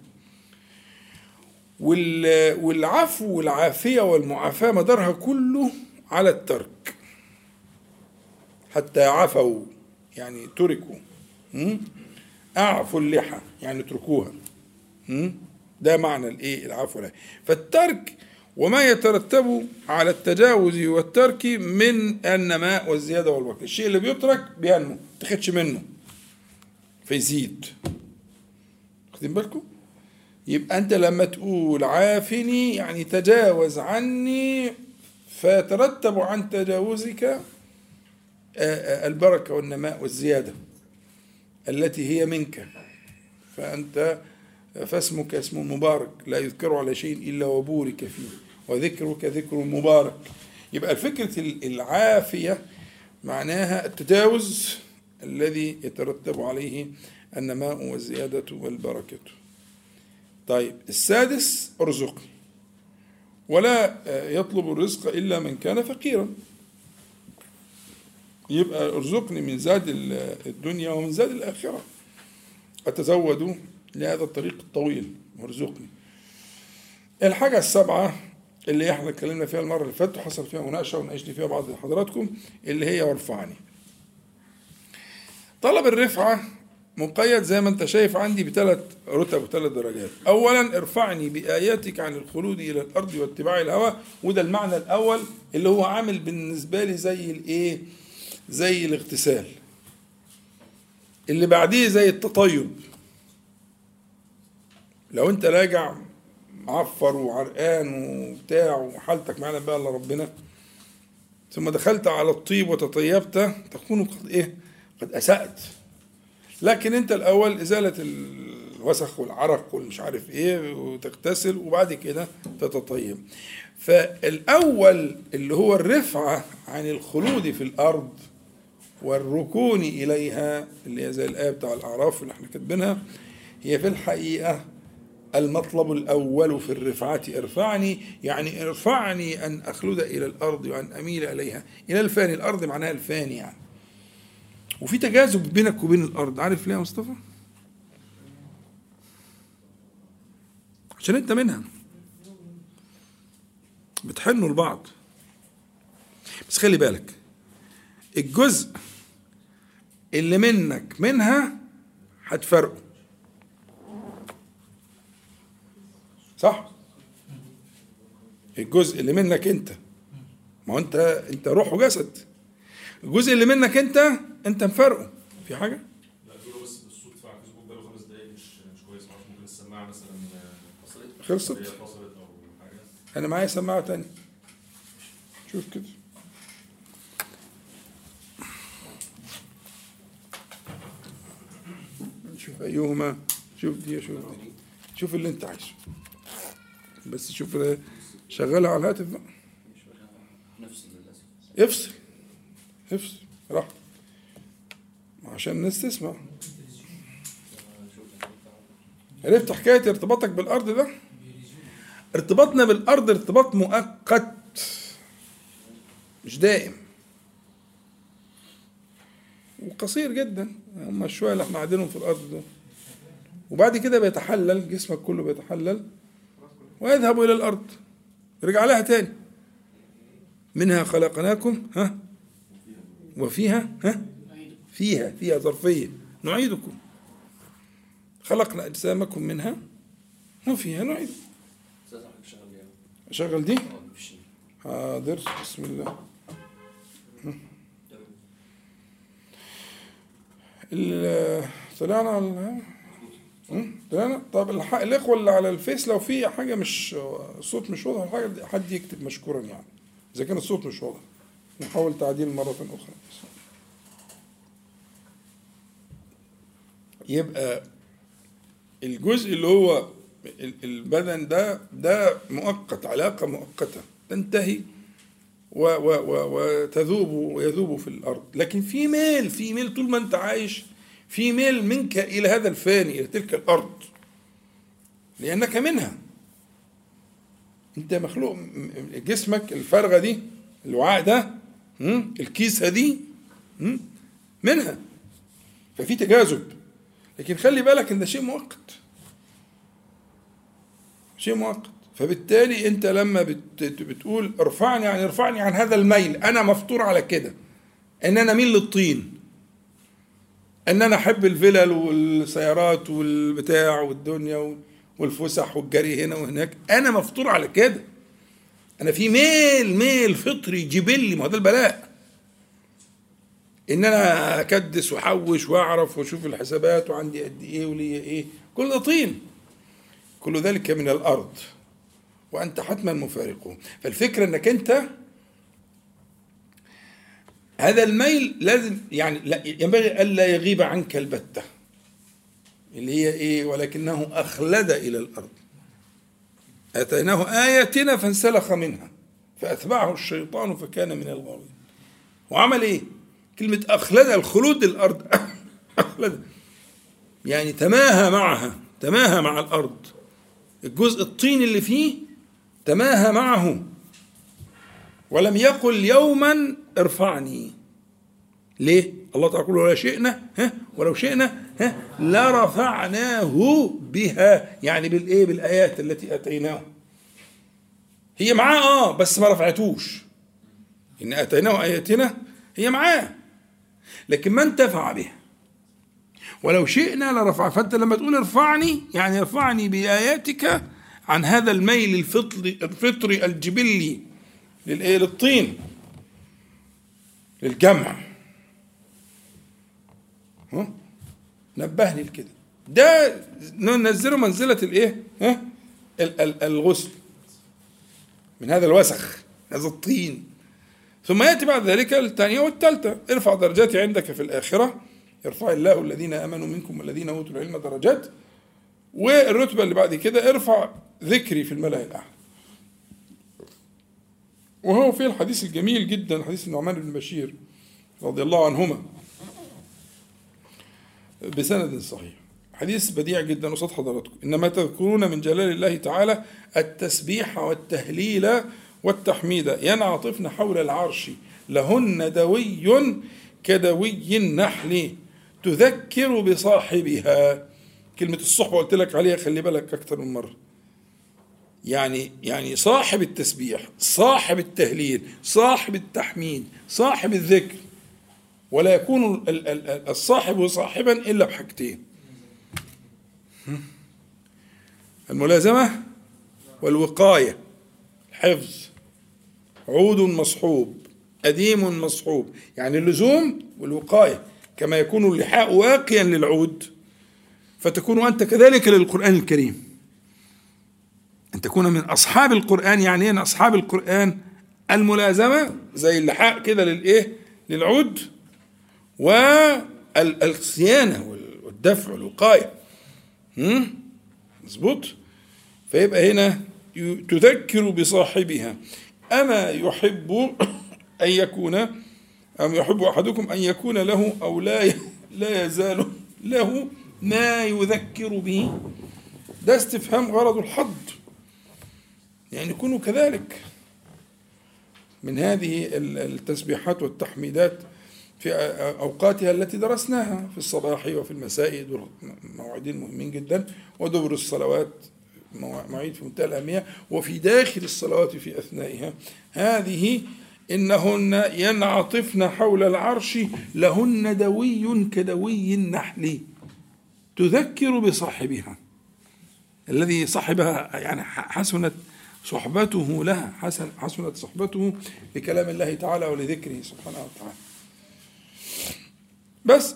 وال- والعفو والعافية والمعافاة مدارها كله على الترك. حتى عفوا يعني تركوا? أعفوا اللحى يعني اتركوها? ده معنى الإيه؟ العفو والعافية فالترك وما يترتب على التجاوز والترك من النماء والزيادة والبركة الشيء اللي بيترك بينمو ما تاخدش منه. فيزيد. واخدين بالكم؟ يبقى أنت لما تقول عافني يعني تجاوز عني فيترتب عن تجاوزك آه، آه، البركة والنماء والزيادة التي هي منك. فأنت فاسمك اسم مبارك لا يذكر على شيء إلا وبورك فيه وذكرك ذكر مبارك. يبقى فكرة العافية معناها التجاوز الذي يترتب عليه النماء والزيادة والبركة. طيب السادس ارزقني. ولا يطلب الرزق إلا من كان فقيرا. يبقى ارزقني من زاد الدنيا ومن زاد الآخرة. أتزود لهذا الطريق الطويل وارزقني. الحاجة السبعة اللي إحنا اتكلمنا فيها المرة اللي فاتت وحصل فيها مناقشة وناقشني فيها بعض حضراتكم اللي هي وارفعني. طلب الرفعة مقيد زي ما انت شايف عندي بثلاث رتب وثلاث درجات. اولا ارفعني بآياتك عن الخلود إلى الأرض واتباع الهوى. وده المعنى الأول اللي هو عامل بالنسبة لي زي الإيه؟ زي الاغتسال. اللي بعديه زي التطيب. لو انت راجع معفر وعرقان وبتاع وحالتك معنا بقى إلا ربنا ثم دخلت على الطيب وتطيبت تكون قد إيه؟ قد أسأت. لكن انت الأول إزالة الوسخ والعرق والمش عارف إيه وتغتسل وبعد كده تتطيب. فالأول اللي هو الرفعه عن الخلود في الأرض والركون إليها اللي هي زي الآية بتاع الأعراف اللي إحنا كاتبينها هي في الحقيقة المطلب الأول في الرفعة ارفعني يعني ارفعني أن أخلد إلى الأرض وأن أميل إليها. إلى الفاني الأرض معناها الفاني يعني. وفي تجاذب بينك وبين الأرض. عارف ليه يا مصطفى؟ عشان أنت منها. بتحنوا لبعض. بس خلي بالك الجزء اللي منك منها هتفرقه. صح؟ الجزء اللي منك انت. ما انت انت روح وجسد. الجزء اللي منك انت انت مفرقه في حاجة؟ لا دول بس بقاله خمس دقايق مش مش كويس معرفش ممكن السماعة مثلا آه، فصلت؟ خلصت. فصلت أو حاجة. أنا معايا سماعة تانية. شوف كده. شوف أيهما. شوف دي شوف دي. شوف اللي أنت عايزه. بس شوف شغالها على الهاتف بقى. نفس للأسف. افصل. افصل. راح عشان الناس تسمع. عرفت حكاية ارتباطك بالأرض ده؟ ارتباطنا بالأرض ارتباط مؤقت مش دائم. وقصير جدا هم الشوية اللي إحنا قاعدينهم في الأرض دول. وبعد كده بيتحلل جسمك كله بيتحلل ويذهب إلى الأرض. يرجع لها تاني. منها خلقناكم ها؟ وفيها ها؟ فيها فيها ظرفية. نعيدكم. خلقنا أجسامكم منها وفيها نعيد. أشغل دي؟ حاضر. بسم الله. ال- طلعنا على? طلعنا طب الإخوة اللي على الفيس لو في حاجة مش الصوت مش واضح حاجة حد يكتب مشكورا يعني. إذا كان الصوت مش واضح نحاول تعديل مرة أخرى. يبقى الجزء اللي هو ال- البدن ده ده مؤقت علاقة مؤقتة تنتهي و و و وتذوب ويذوب في الأرض لكن في ميل في ميل طول ما أنت عايش في ميل منك إلى هذا الفاني إلى تلك الأرض لأنك منها أنت مخلوق جسمك الفرغة دي الوعاء ده? الكيسة دي? منها ففي تجاذب لكن خلي بالك إن ده شيء مؤقت. شيء مؤقت. فبالتالي أنت لما بت بتقول ارفعني يعني ارفعني عن هذا الميل أنا مفطور على كده. إن أنا اميل للطين. إن أنا أحب الفلل والسيارات والبتاع والدنيا والفسح والجري هنا وهناك أنا مفطور على كده. أنا في ميل ميل فطري جبلي ما هو ده البلاء. إن أنا أكدس وأحوش وأعرف وأشوف الحسابات وعندي قد إيه وليا إيه. كل ده طين. كل ذلك من الأرض. وأنت حتما مفارقه فالفكرة إنك أنت هذا الميل لازم يعني لا ينبغي ألا يغيب عنك البتة. اللي هي إيه؟ ولكنه أخلد إلى الأرض. أتيناه آياتنا فانسلخ منها. فأتبعه الشيطان فكان من الغاوين. وعمل إيه؟ كلمة أخلد الخلود الأرض. أخلد. يعني تماهى معها تماهى مع الأرض. الجزء الطين اللي فيه تماهى معه. ولم يقل يوما ارفعني. ليه؟ الله تعالى يقول ولا شئنا ها؟ ولو شئنا ها؟ لرفعناه بها. يعني بالإيه؟ بالآيات التي أتيناه. هي معاه آه بس ما رفعتوش. إن أتيناه آياتنا هي معاه. لكن ما انتفع بها ولو شئنا لرفع. فأنت لما تقول ارفعني يعني ارفعني بآياتك عن هذا الميل الفطري الفطري الجبلي للإيه؟ للطين. للجمع؟ نبهني لكده. ده ننزله منزلة الإيه؟ ها؟ ال- ال- الغسل. من هذا الوسخ هذا الطين. ثم يأتي بعد ذلك الثانية والثالثة. ارفع درجاتي عندك في الآخرة. يرفع الله الذين آمنوا منكم والذين أوتوا العلم درجات. والرتبة اللي بعد كده ارفع ذكري في الملأ الأعلى. وهو في الحديث الجميل جدا حديث النعمان بن بشير رضي الله عنهما. بسند صحيح. حديث بديع جدا قصاد حضراتكم. إنما تذكرون من جلال الله تعالى التسبيح والتهليل والتحميد ينعطفن حول العرش لهن دوي كدوي النحل تذكر بصاحبها. كلمة الصحبة قلت لك عليها خلي بالك أكثر من مرة. يعني يعني صاحب التسبيح صاحب التهليل صاحب التحميد صاحب الذكر. ولا يكون ال- ال- ال- الصاحب صاحبا إلا بحاجتين. الملازمة والوقاية حفظ عود مصحوب أديم مصحوب. يعني اللزوم والوقاية كما يكون اللحاء واقيا للعود. فتكون أنت كذلك للقرآن الكريم. أن تكون من أصحاب القرآن يعني أن أصحاب القرآن الملازمة زي اللحاء كده للإيه؟ للعود. والصيانة والدفع والوقاية؟ مظبوط؟ فيبقى هنا تذكر بصاحبها. أما يحب أن يكون أم يحب أحدكم أن يكون له أو لا لا يزال له ما يذكر به. ده استفهام غرض الحظ. يعني يكونوا كذلك. من هذه ال- التسبيحات والتحميدات في أوقاتها التي درسناها في الصباح وفي المساء موعدين مهمين جدا ودبر الصلوات. مواعيد في منتهى الأهمية وفي داخل الصلوات في أثنائها. هذه إنهن ينعطفن حول العرش لهن دوي كدوي النحل. تذكر بصاحبها. الذي صاحبها يعني حسنت صحبته لها حسن حسنت صحبته لكلام الله تعالى ولذكره سبحانه وتعالى. بس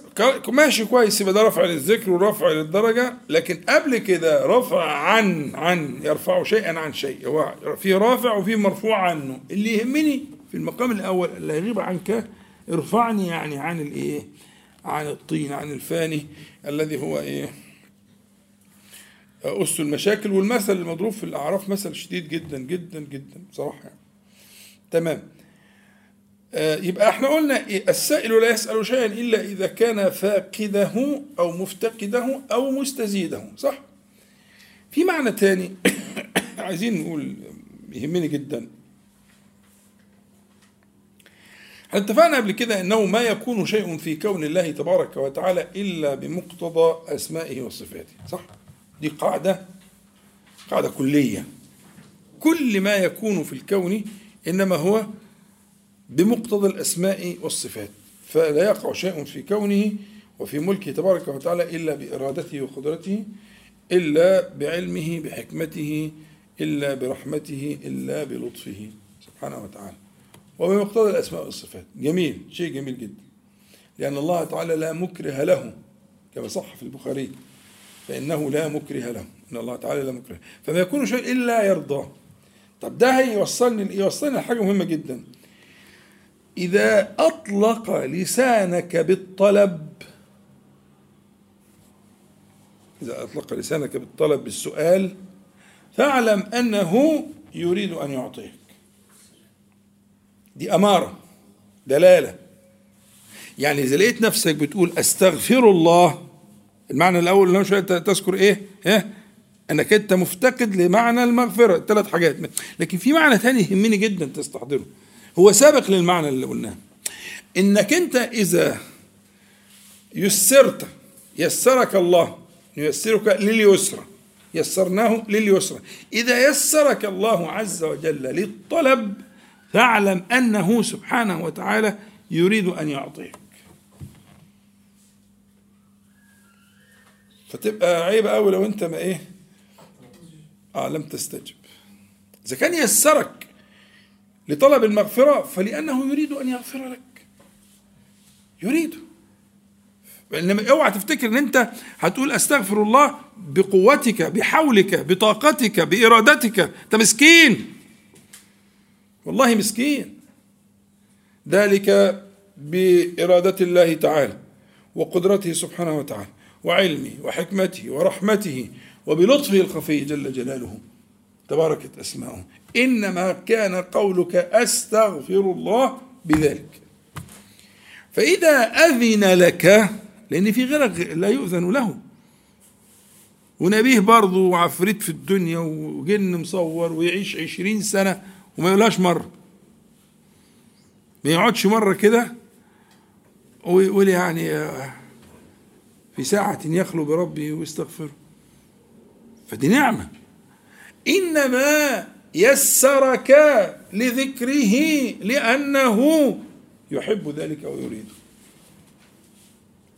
ماشي كويس يبقى ده رفع للذكر ورفع للدرجة لكن قبل كده رفع عن عن يرفع شيئا عن شيء. هو في رافع وفي مرفوع عنه. اللي يهمني في المقام الأول اللي يغيب عنك ارفعني يعني عن الإيه؟ عن الطين عن الفاني الذي هو إيه؟ أس المشاكل. والمثل المضروب في الأعراف مثل شديد جدا جدا جدا بصراحة يعني. تمام. يبقى إحنا قلنا إيه السائل لا يسأل شيئا إلا إذا كان فاقده أو مفتقده أو مستزيده صح؟ في معنى تاني عايزين نقول يهمني جدا. إحنا اتفقنا قبل كده إنه ما يكون شيء في كون الله تبارك وتعالى إلا بمقتضى أسمائه وصفاته صح؟ دي قاعدة قاعدة كلية. كل ما يكون في الكون إنما هو بمقتضى الأسماء والصفات فلا يقع شيء في كونه وفي ملكه تبارك وتعالى إلا بإرادته وقدرته إلا بعلمه بحكمته إلا برحمته إلا بلطفه سبحانه وتعالى. وبمقتضى الأسماء والصفات. جميل شيء جميل جدا. لأن الله تعالى لا مكره له كما صح في البخاري فإنه لا مكره له. إن الله تعالى لا مكره. فما يكون شيء إلا يرضاه. طب ده هيوصلني يوصلني لحاجة مهمة جدا. إذا أطلق لسانك بالطلب. إذا أطلق لسانك بالطلب بالسؤال فاعلم أنه يريد أن يعطيك. دي أمارة دلالة. يعني إذا لقيت نفسك بتقول أستغفر الله المعنى الأول اللي شوية تذكر إيه؟ إيه؟ أنك أنت مفتقد لمعنى المغفرة. ثلاث حاجات. لكن في معنى ثاني يهمني جدا تستحضره. هو سابق للمعنى اللي قلناه. إنك أنت إذا يسرت يسرك الله ييسرك لليسرى يسرناه لليسرى. إذا يسرك الله عز وجل للطلب فاعلم أنه سبحانه وتعالى يريد أن يعطيك. فتبقى عيب قوي لو أنت ما إيه؟ آه لم تستجب. إذا كان يسرك لطلب المغفرة فلأنه يريد أن يغفر لك. يريد. انما اوعى تفتكر إن أنت هتقول أستغفر الله بقوتك بحولك بطاقتك بإرادتك. أنت مسكين. والله مسكين. ذلك بإرادة الله تعالى وقدرته سبحانه وتعالى وعلمه وحكمته ورحمته وبلطفه الخفي جل جلاله. تباركت أسماؤه إنما كان قولك أستغفر الله بذلك. فإذا أذن لك لأن في غيرك لا يؤذن له. ونبيه برضه وعفريت في الدنيا وجن مصور ويعيش عشرين سنة وما يقولهاش مرة. ما يقعدش مرة كده ويقول يعني في ساعة يخلو بربه ويستغفره فدي نعمة. إنما يسرك لذكره لأنه يحب ذلك ويريده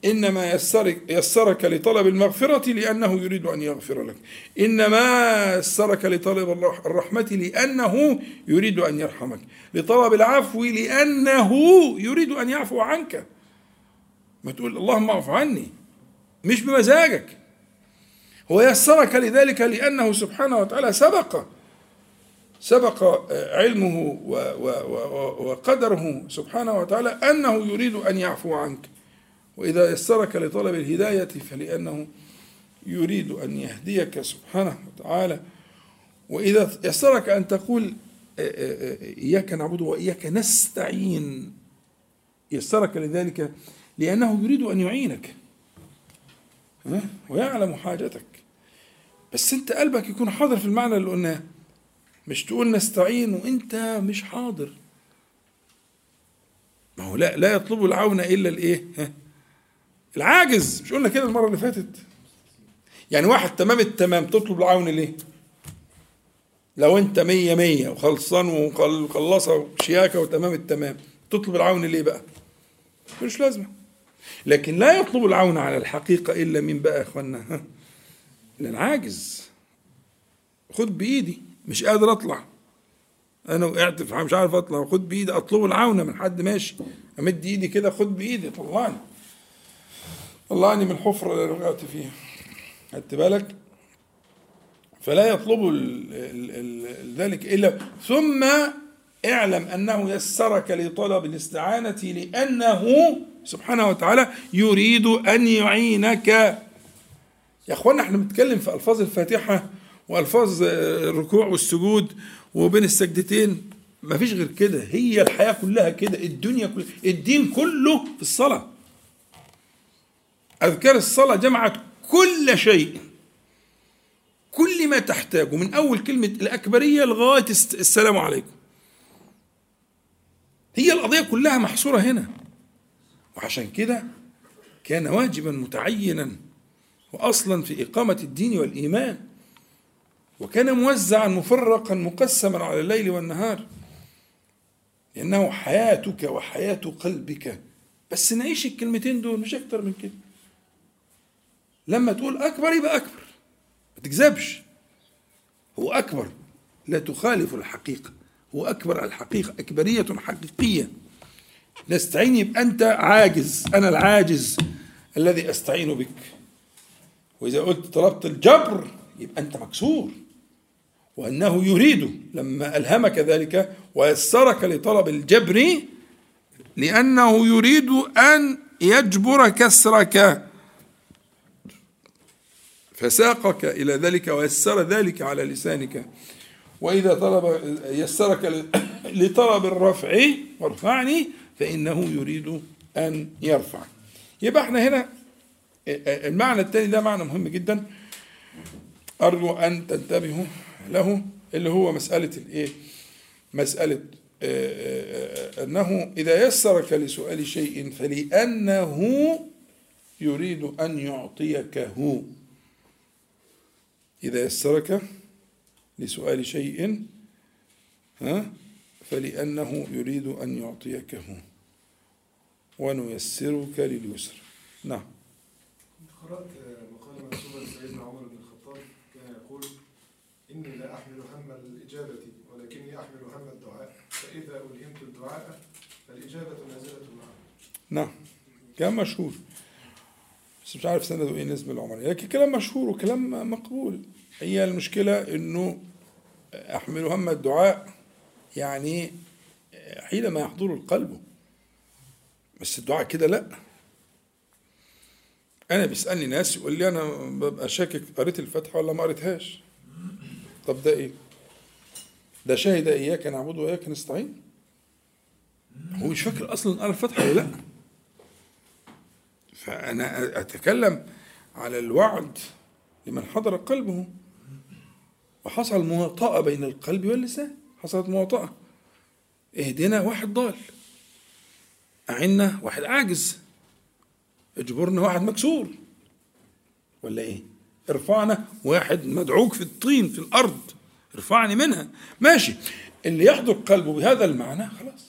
إنما يسرك, يسرك لطلب المغفرة لأنه يريد أن يغفر لك. إنما يسرك لطلب الرح- الرحمة لأنه يريد أن يرحمك. لطلب العفو لأنه يريد أن يعفو عنك. ما تقول اللهم اعف عني مش بمزاجك. هو يسرك لذلك لأنه سبحانه وتعالى سبق سبق علمه و- و- وقدره سبحانه وتعالى أنه يريد أن يعفو عنك وإذا يسرك لطلب الهداية فلأنه يريد أن يهديك سبحانه وتعالى وإذا يسرك أن تقول آه، آه، آه، إياك نعبد وإياك نستعين يسرك لذلك لأنه يريد أن يعينك؟ ويعلم حاجتك بس أنت قلبك يكون حاضر في المعنى اللي قلناه. مش تقول نستعين وأنت مش حاضر. ما هو لا لا يطلب العون إلا الإيه؟ ها؟ العاجز. مش قلنا كده المرة اللي فاتت؟ يعني واحد تمام التمام تطلب العون ليه؟ لو انت مية مية وخلصان وخلصة وشياكة وتمام التمام تطلب العون ليه بقى؟ مش لازمة. لكن لا يطلب العون على الحقيقة إلا من بقى يا إخوانا؟ ها؟ إلا العاجز خد بإيدي مش قادر أطلع. أنا وقعت في مش عارف أطلع. خد بإيدي أطلب العون من حد ماشي. أمد إيدي كده خد بإيدي طلعني. طلعني من الحفرة اللي وقعت فيها. خدت بالك؟ فلا يطلب ذلك إلا ثم اعلم أنه يسرك لطلب الاستعانة لأنه سبحانه وتعالى يريد أن يعينك. يا أخوانا إحنا بنتكلم في ألفاظ الفاتحة وألفاظ آه، الركوع والسجود وبين السجدتين. ما فيش غير كده. هي الحياة كلها كده. الدنيا كلها الدين كله في الصلاة. أذكار الصلاة جمعت كل شيء. كل ما تحتاجه. من أول كلمة الأكبرية لغاية الس- السلام عليكم. هي القضية كلها محصورة هنا. وعشان كده كان واجبا متعينا وأصلا في إقامة الدين والإيمان. وكان موزعا مفرقا مقسما على الليل والنهار. لأنه حياتك وحياة قلبك. بس نعيش الكلمتين دول مش أكتر من كده. لما تقول أكبر يبقى أكبر. ما تكذبش. هو أكبر. لا تخالف الحقيقة. هو أكبر على الحقيقة. أكبرية حقيقية. نستعين يبقى أنت عاجز. أنا العاجز الذي أستعين بك. وإذا قلت طلبت الجبر يبقى أنت مكسور. وأنه يريد لما ألهمك ذلك ويسرك لطلب الجبر لأنه يريد أن يجبر كسرك. فساقك إلى ذلك ويسر ذلك على لسانك. وإذا طلب يسرك لطلب الرفع وارفعني فإنه يريد أن يرفع. يبقى إحنا هنا المعنى الثاني ده معنى مهم جدا. أرجو أن تنتبهوا له اللي هو مسألة الإيه؟ مسألة آه، آه، أنه إذا يسرك لسؤال شيء فلأنه يريد أن يعطيكه إذا يسرك لسؤال شيء ها فلأنه يريد أن يعطيكه ونيسرك لليسر. نعم. قرأت مقالة منسوبة لسيدنا عمر بن الخطاب كان يقول إني لا أحمل هم الإجابة ولكني أحمل هم الدعاء فإذا ألهمت الدعاء فالإجابة نازلة معه. نعم. كلام مشهور. بس مش عارف سنده إيه نسبة العمرية لكن كلام مشهور وكلام مقبول. هي المشكلة إنه أحمل هم الدعاء يعني حينما يحضر القلب. بس الدعاء كده لا. أنا بيسألني ناس يقول لي أنا ببقى شاكك قريت الفاتحة ولا ما قريتهاش. طب ده إيه؟ ده شهد إياك نعبد وإياك نستعين؟ هو مش فاكر أصلا قرأ الفاتحة ولا لأ. فأنا أتكلم على الوعد لمن حضر قلبه. وحصل مواطأة بين القلب واللسان. حصلت مواطأة. اهدنا واحد ضال. أعنا واحد عاجز. اجبرنا واحد مكسور. ولا إيه؟ ارفعنا واحد مدعوك في الطين في الأرض. ارفعني منها. ماشي. اللي يحضر قلبه بهذا المعنى خلاص.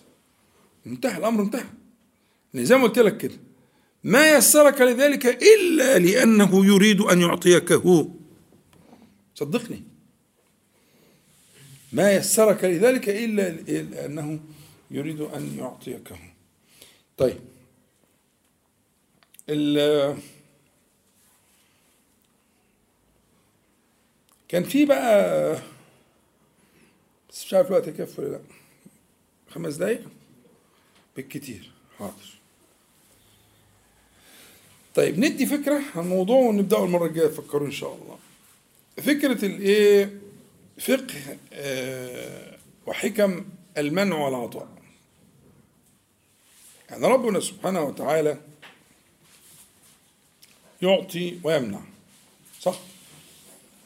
انتهى الأمر انتهى. لأن زي ما قلت لك كده. ما يسرك لذلك إلا لأنه يريد أن يعطيك هو. صدقني. ما يسرك لذلك إلا لأنه يريد أن يعطيك هو. طيب. كان في بقى بس مش عارف الوقت يكفي ولا لأ. خمس دقايق؟ بالكتير. حاضر. طيب ندي فكرة عن الموضوع ونبدأه المرة الجاية فكروا إن شاء الله. فكرة الإيه؟ فقه آه، وحكم المنع والعطاء. يعني ربنا سبحانه وتعالى يعطي ويمنع. صح؟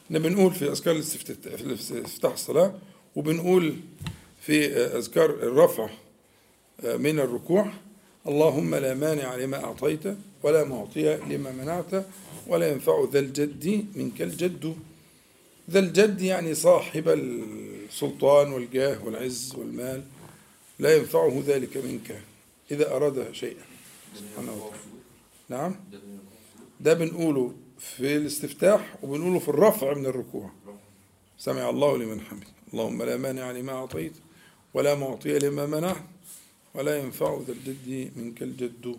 إحنا بنقول في أذكار استفتاح الصلاة وبنقول في أذكار الرفع من الركوع اللهم لا مانع لما أعطيت ولا معطي لما منعت ولا ينفع ذا الجد منك الجد. ذا الجد يعني صاحب السلطان والجاه والعز والمال لا ينفعه ذلك منك إذا أراد شيئا. نعم؟ ده بنقوله في الاستفتاح وبنقوله في الرفع من الركوع. سمع الله لمن حمد اللهم لا مانع لما أعطيت ولا معطي لما منعت ولا ينفع ذا الجد منك الجد.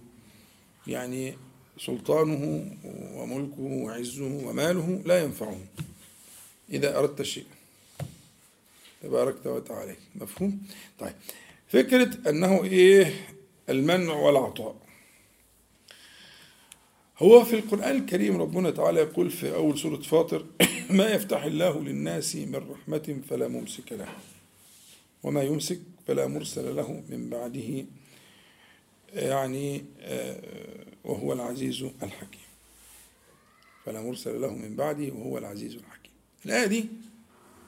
يعني سلطانه وملكه وعزه وماله لا ينفعه إذا أردت شيئا تباركت وتعالى. مفهوم؟ طيب. فكرة أنه إيه؟ المنع والعطاء. هو في القرآن الكريم ربنا تعالى يقول في أول سورة فاطر ما يفتح الله للناس من رحمة فلا ممسك له وما يمسك فلا مرسل له من بعده يعني آه، وهو العزيز الحكيم. فلا مرسل له من بعده وهو العزيز الحكيم. الآية دي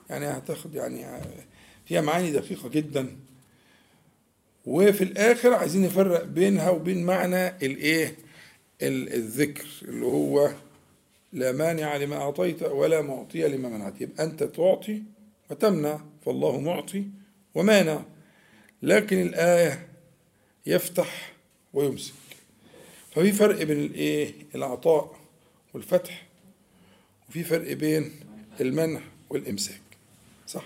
يعني هتاخد يعني فيها معاني دقيقة جدا. وفي الآخر عايزين نفرق بينها وبين معنى الإيه؟ ال- الذكر اللي هو لا مانع لما أعطيت ولا معطي لما منعت. يبقى أنت تعطي وتمنع فالله معطي ومانع. لكن الآية يفتح ويمسك. ففي فرق بين الإيه؟ العطاء والفتح وفي فرق بين المنع والإمساك. صح؟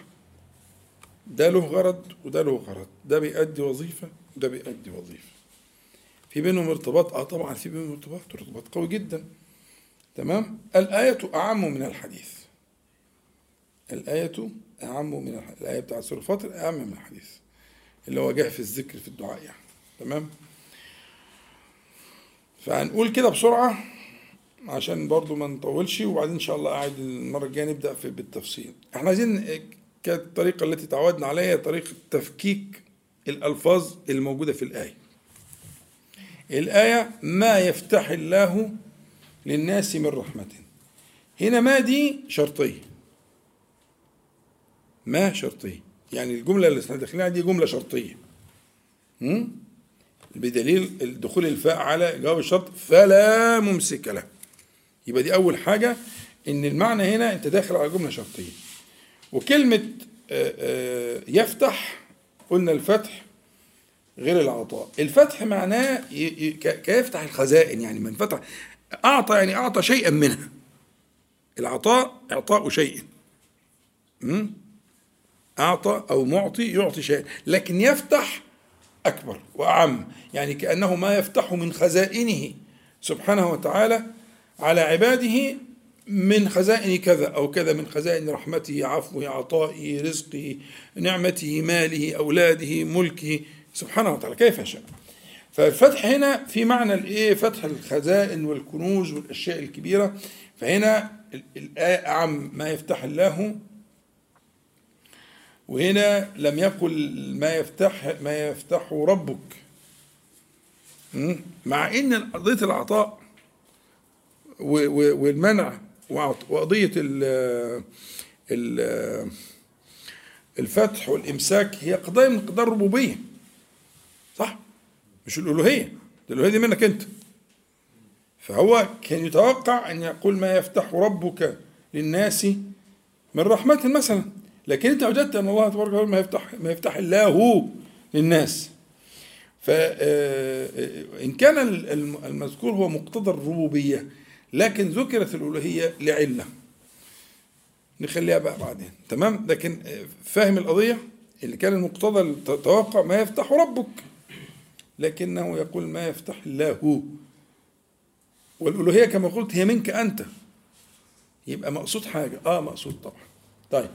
ده له غرض وده له غرض. ده بيأدي وظيفة وده بيأدي وظيفة. في بينهم ارتباط. آه طبعا في بينهم ارتباط ارتباط قوي جدا. تمام؟ الآية أعم من الحديث. الآية أعم من الحديث الآية بتاعت سورة فاطر أعم من الحديث اللي هو جاء في الذكر في الدعاء يعني. تمام؟ فهنقول كده بسرعة عشان برضو ما نطولش وبعدين إن شاء الله قاعد المرة الجاية نبدأ في بالتفصيل. إحنا عايزين كانت الطريقة التي تعودنا عليها طريقة تفكيك الألفاظ الموجودة في الآية. الآية ما يفتح الله للناس من رحمة. هنا ما دي شرطية. ما شرطية. يعني الجملة اللي إحنا داخلين دي جملة شرطية? بدليل دخول الفاء على جواب الشرط فلا ممسك له. يبقى دي أول حاجة إن المعنى هنا أنت داخل على جملة شرطية. وكلمة آه، آه، يفتح قلنا الفتح غير العطاء الفتح معناه كيفتح الخزائن يعني من فتح أعطى يعني أعطى شيئا منها. العطاء إعطاء شيء? أعطى أو معطي يعطي شيئا. لكن يفتح أكبر وأعم يعني كأنه ما يفتح من خزائنه سبحانه وتعالى على عباده من خزائن كذا أو كذا من خزائن رحمته عفوه عطائه رزقه نعمته ماله أولاده ملكه. سبحانه وتعالى. كيف يشاء فالفتح هنا في معنى الايه؟ فتح الخزائن والكنوز والأشياء الكبيرة. فهنا ال- الآية أعم ما يفتح الله. وهنا لم يقل ما يفتح ما يفتحه ربك? مع إن قضية العطاء والمنع ال- الفتح والإمساك هي قضايا من قضايا الربوبية. صح؟ مش الألوهية. الألوهية دي منك أنت. فهو كان يتوقع أن يقول ما يفتح ربك للناس من رحمة مثلا. لكن أنت وجدت أن الله تبارك وتعالى ما يفتح ما يفتح الله للناس. فإن كان الم- المذكور هو مقتضى الربوبية لكن ذكرت الألوهية لعلة. نخليها بقى بعدين. تمام؟ لكن آه، فاهم القضية؟ اللي كان المقتضى التوقع ما يفتح ربك. لكنه يقول ما يفتح الله. والألوهية كما قلت هي منك أنت. يبقى مقصود حاجة. آه مقصود طبعا. طيب.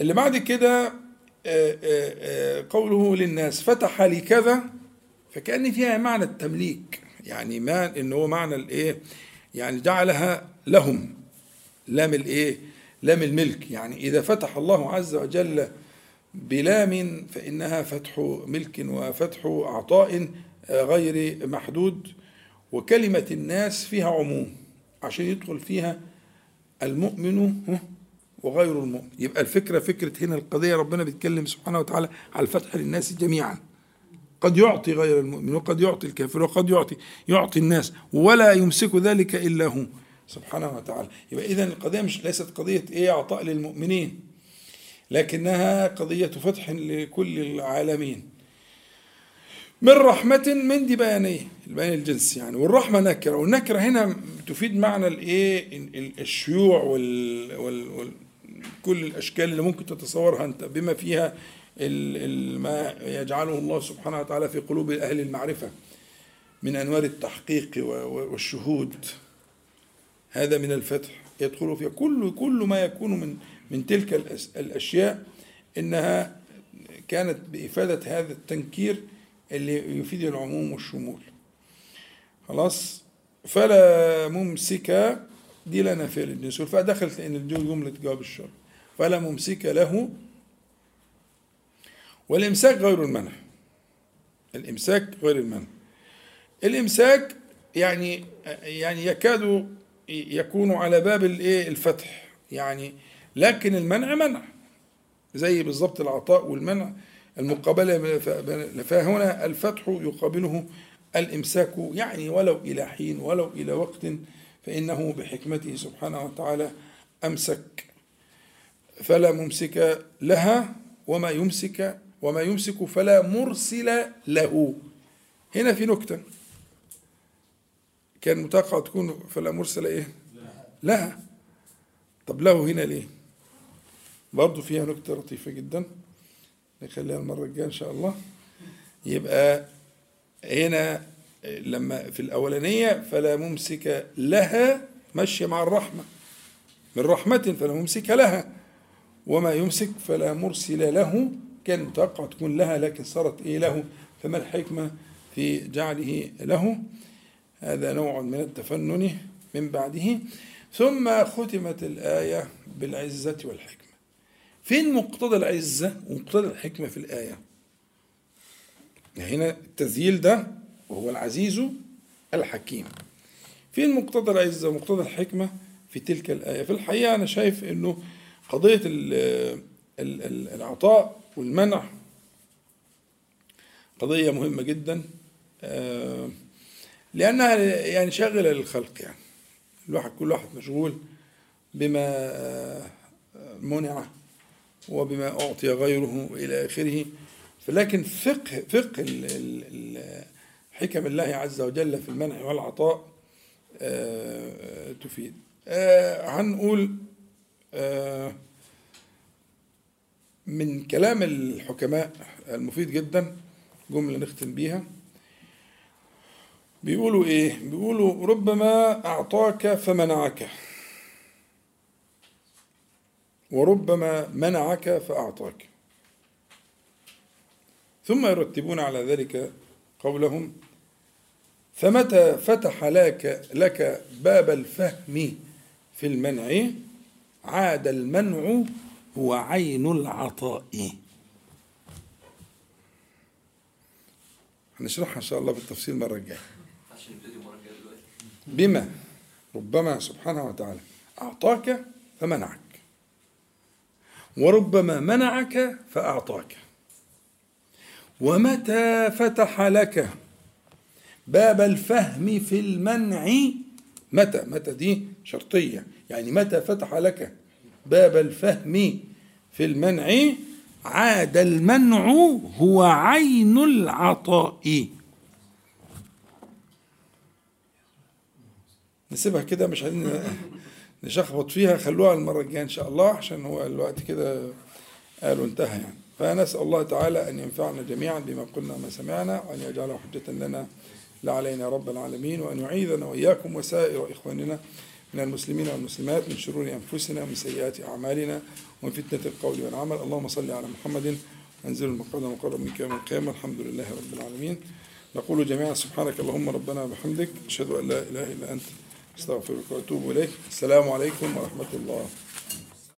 اللي بعد كده آه، آه، آه، قوله للناس فتح لي كذا فكأن فيها معنى التمليك. يعني ما إن هو معنى الإيه؟ يعني جعلها لهم. لام الإيه؟ لام الملك. يعني إذا فتح الله عز وجل بلام فإنها فتح ملك وفتح عطاء آه، غير محدود وكلمة الناس فيها عموم عشان يدخل فيها المؤمن وغير المؤمن. يبقى الفكرة فكرة هنا القضية ربنا بيتكلم سبحانه وتعالى على الفتح للناس جميعا. قد يعطي غير المؤمن وقد يعطي الكافر وقد يعطي يعطي الناس ولا يمسك ذلك إلا هو. سبحانه وتعالى. يبقى إذا القضية مش ليست قضية إيه عطاء للمؤمنين. لكنها قضية فتح لكل العالمين. من رحمة من دي بيانية البيان الجنسي يعني. والرحمة نكرة. والنكرة هنا تفيد معنى الإيه؟ ال- ال- الشيوع وال, وال, وال كل الأشكال اللي ممكن تتصورها أنت بما فيها ما يجعله الله سبحانه وتعالى في قلوب أهل المعرفة من أنوار التحقيق والشهود. هذا من الفتح. يدخل فيها كل كل ما يكون من من تلك الأشياء إنها كانت بإفادة هذا التنكير اللي يفيد العموم والشمول. خلاص؟ فلا ممسك دي لنا فعل الجنس فدخلت إن الجو جملة جواب الشر فلا ممسك له. والإمساك غير المنع الإمساك غير المنع الإمساك يعني يعني يكاد يكون على باب الإيه؟ الفتح. يعني لكن المنع منع. زي بالضبط العطاء والمنع. المقابلة فهنا الفتح يقابله الإمساك يعني ولو إلى حين ولو إلى وقت فإنه بحكمته سبحانه وتعالى أمسك. فلا ممسك لها وما يمسك وما يمسك فلا مرسل له. هنا في نكتة. كان متوقع تكون فلا مرسل إيه؟ لها. طب له هنا ليه؟ برضو فيها نكتة لطيفة جدا. نخليها المرة الجاية إن شاء الله. يبقى هنا لما في الأولانية فلا ممسك لها ماشية مع الرحمة. من رحمة فلا ممسك لها وما يمسك فلا مرسل له. كان متوقع تكون لها لكن صارت إيه له؟ فما الحكمة في جعله له؟ هذا نوع من التفنن من بعده. ثم ختمت الآية بالعزة والحكمة. فين مقتضى العزة ومقتضى الحكمة في الآية؟ هنا التذييل ده وهو العزيز الحكيم. فين مقتضى العزة ومقتضى الحكمة في تلك الآية؟ في الحقيقة أنا شايف أنه قضية ال ال ال العطاء والمنع قضية مهمة جدا آه، لأنها يعني شاغلة للخلق يعني. الواحد كل واحد مشغول بما آه، منع وبما أعطي غيره إلى آخره. فلكن فقه فقه حكم الله عز وجل في المنع والعطاء آه، تفيد. آه، هنقول آه، من كلام الحكماء المفيد جدا جملة نختم بيها. بيقولوا إيه؟ بيقولوا ربما أعطاك فمنعك. وربما منعك فأعطاك. ثم يرتبون على ذلك قولهم فمتى فتح لك لك باب الفهم في المنع؟ عاد المنع هو عين العطاء. هنشرحها إن شاء الله بالتفصيل المرة الجاية. بما؟ ربما سبحانه وتعالى أعطاك فمنعك. وربما منعك فأعطاك. ومتى فتح لك باب الفهم في المنع؟ متى؟ متى دي شرطية. يعني متى فتح لك باب الفهم في المنع؟ عاد المنع هو عين العطاء. نسيبها كده مش عايزين نشخبط فيها خلوها المرة الجاية إن شاء الله عشان هو الوقت كده قالوا انتهى يعني. فنسأل الله تعالى أن ينفعنا جميعا بما قلنا وما سمعنا وأن يجعله حجة لنا لا علينا رب العالمين وأن يعيذنا وإياكم وسائر إخواننا من المسلمين والمسلمات من شرور أنفسنا ومن سيئات أعمالنا ومن فتنة القول والعمل. اللهم صل على محمد. وانزل المقعد مقرب منك يوم القيامة. الحمد لله رب العالمين. نقول جميعا سبحانك اللهم ربنا وبحمدك أشهد أن لا إله إلا أنت. أستغفرك وأتوب إليك. السلام عليكم ورحمة الله.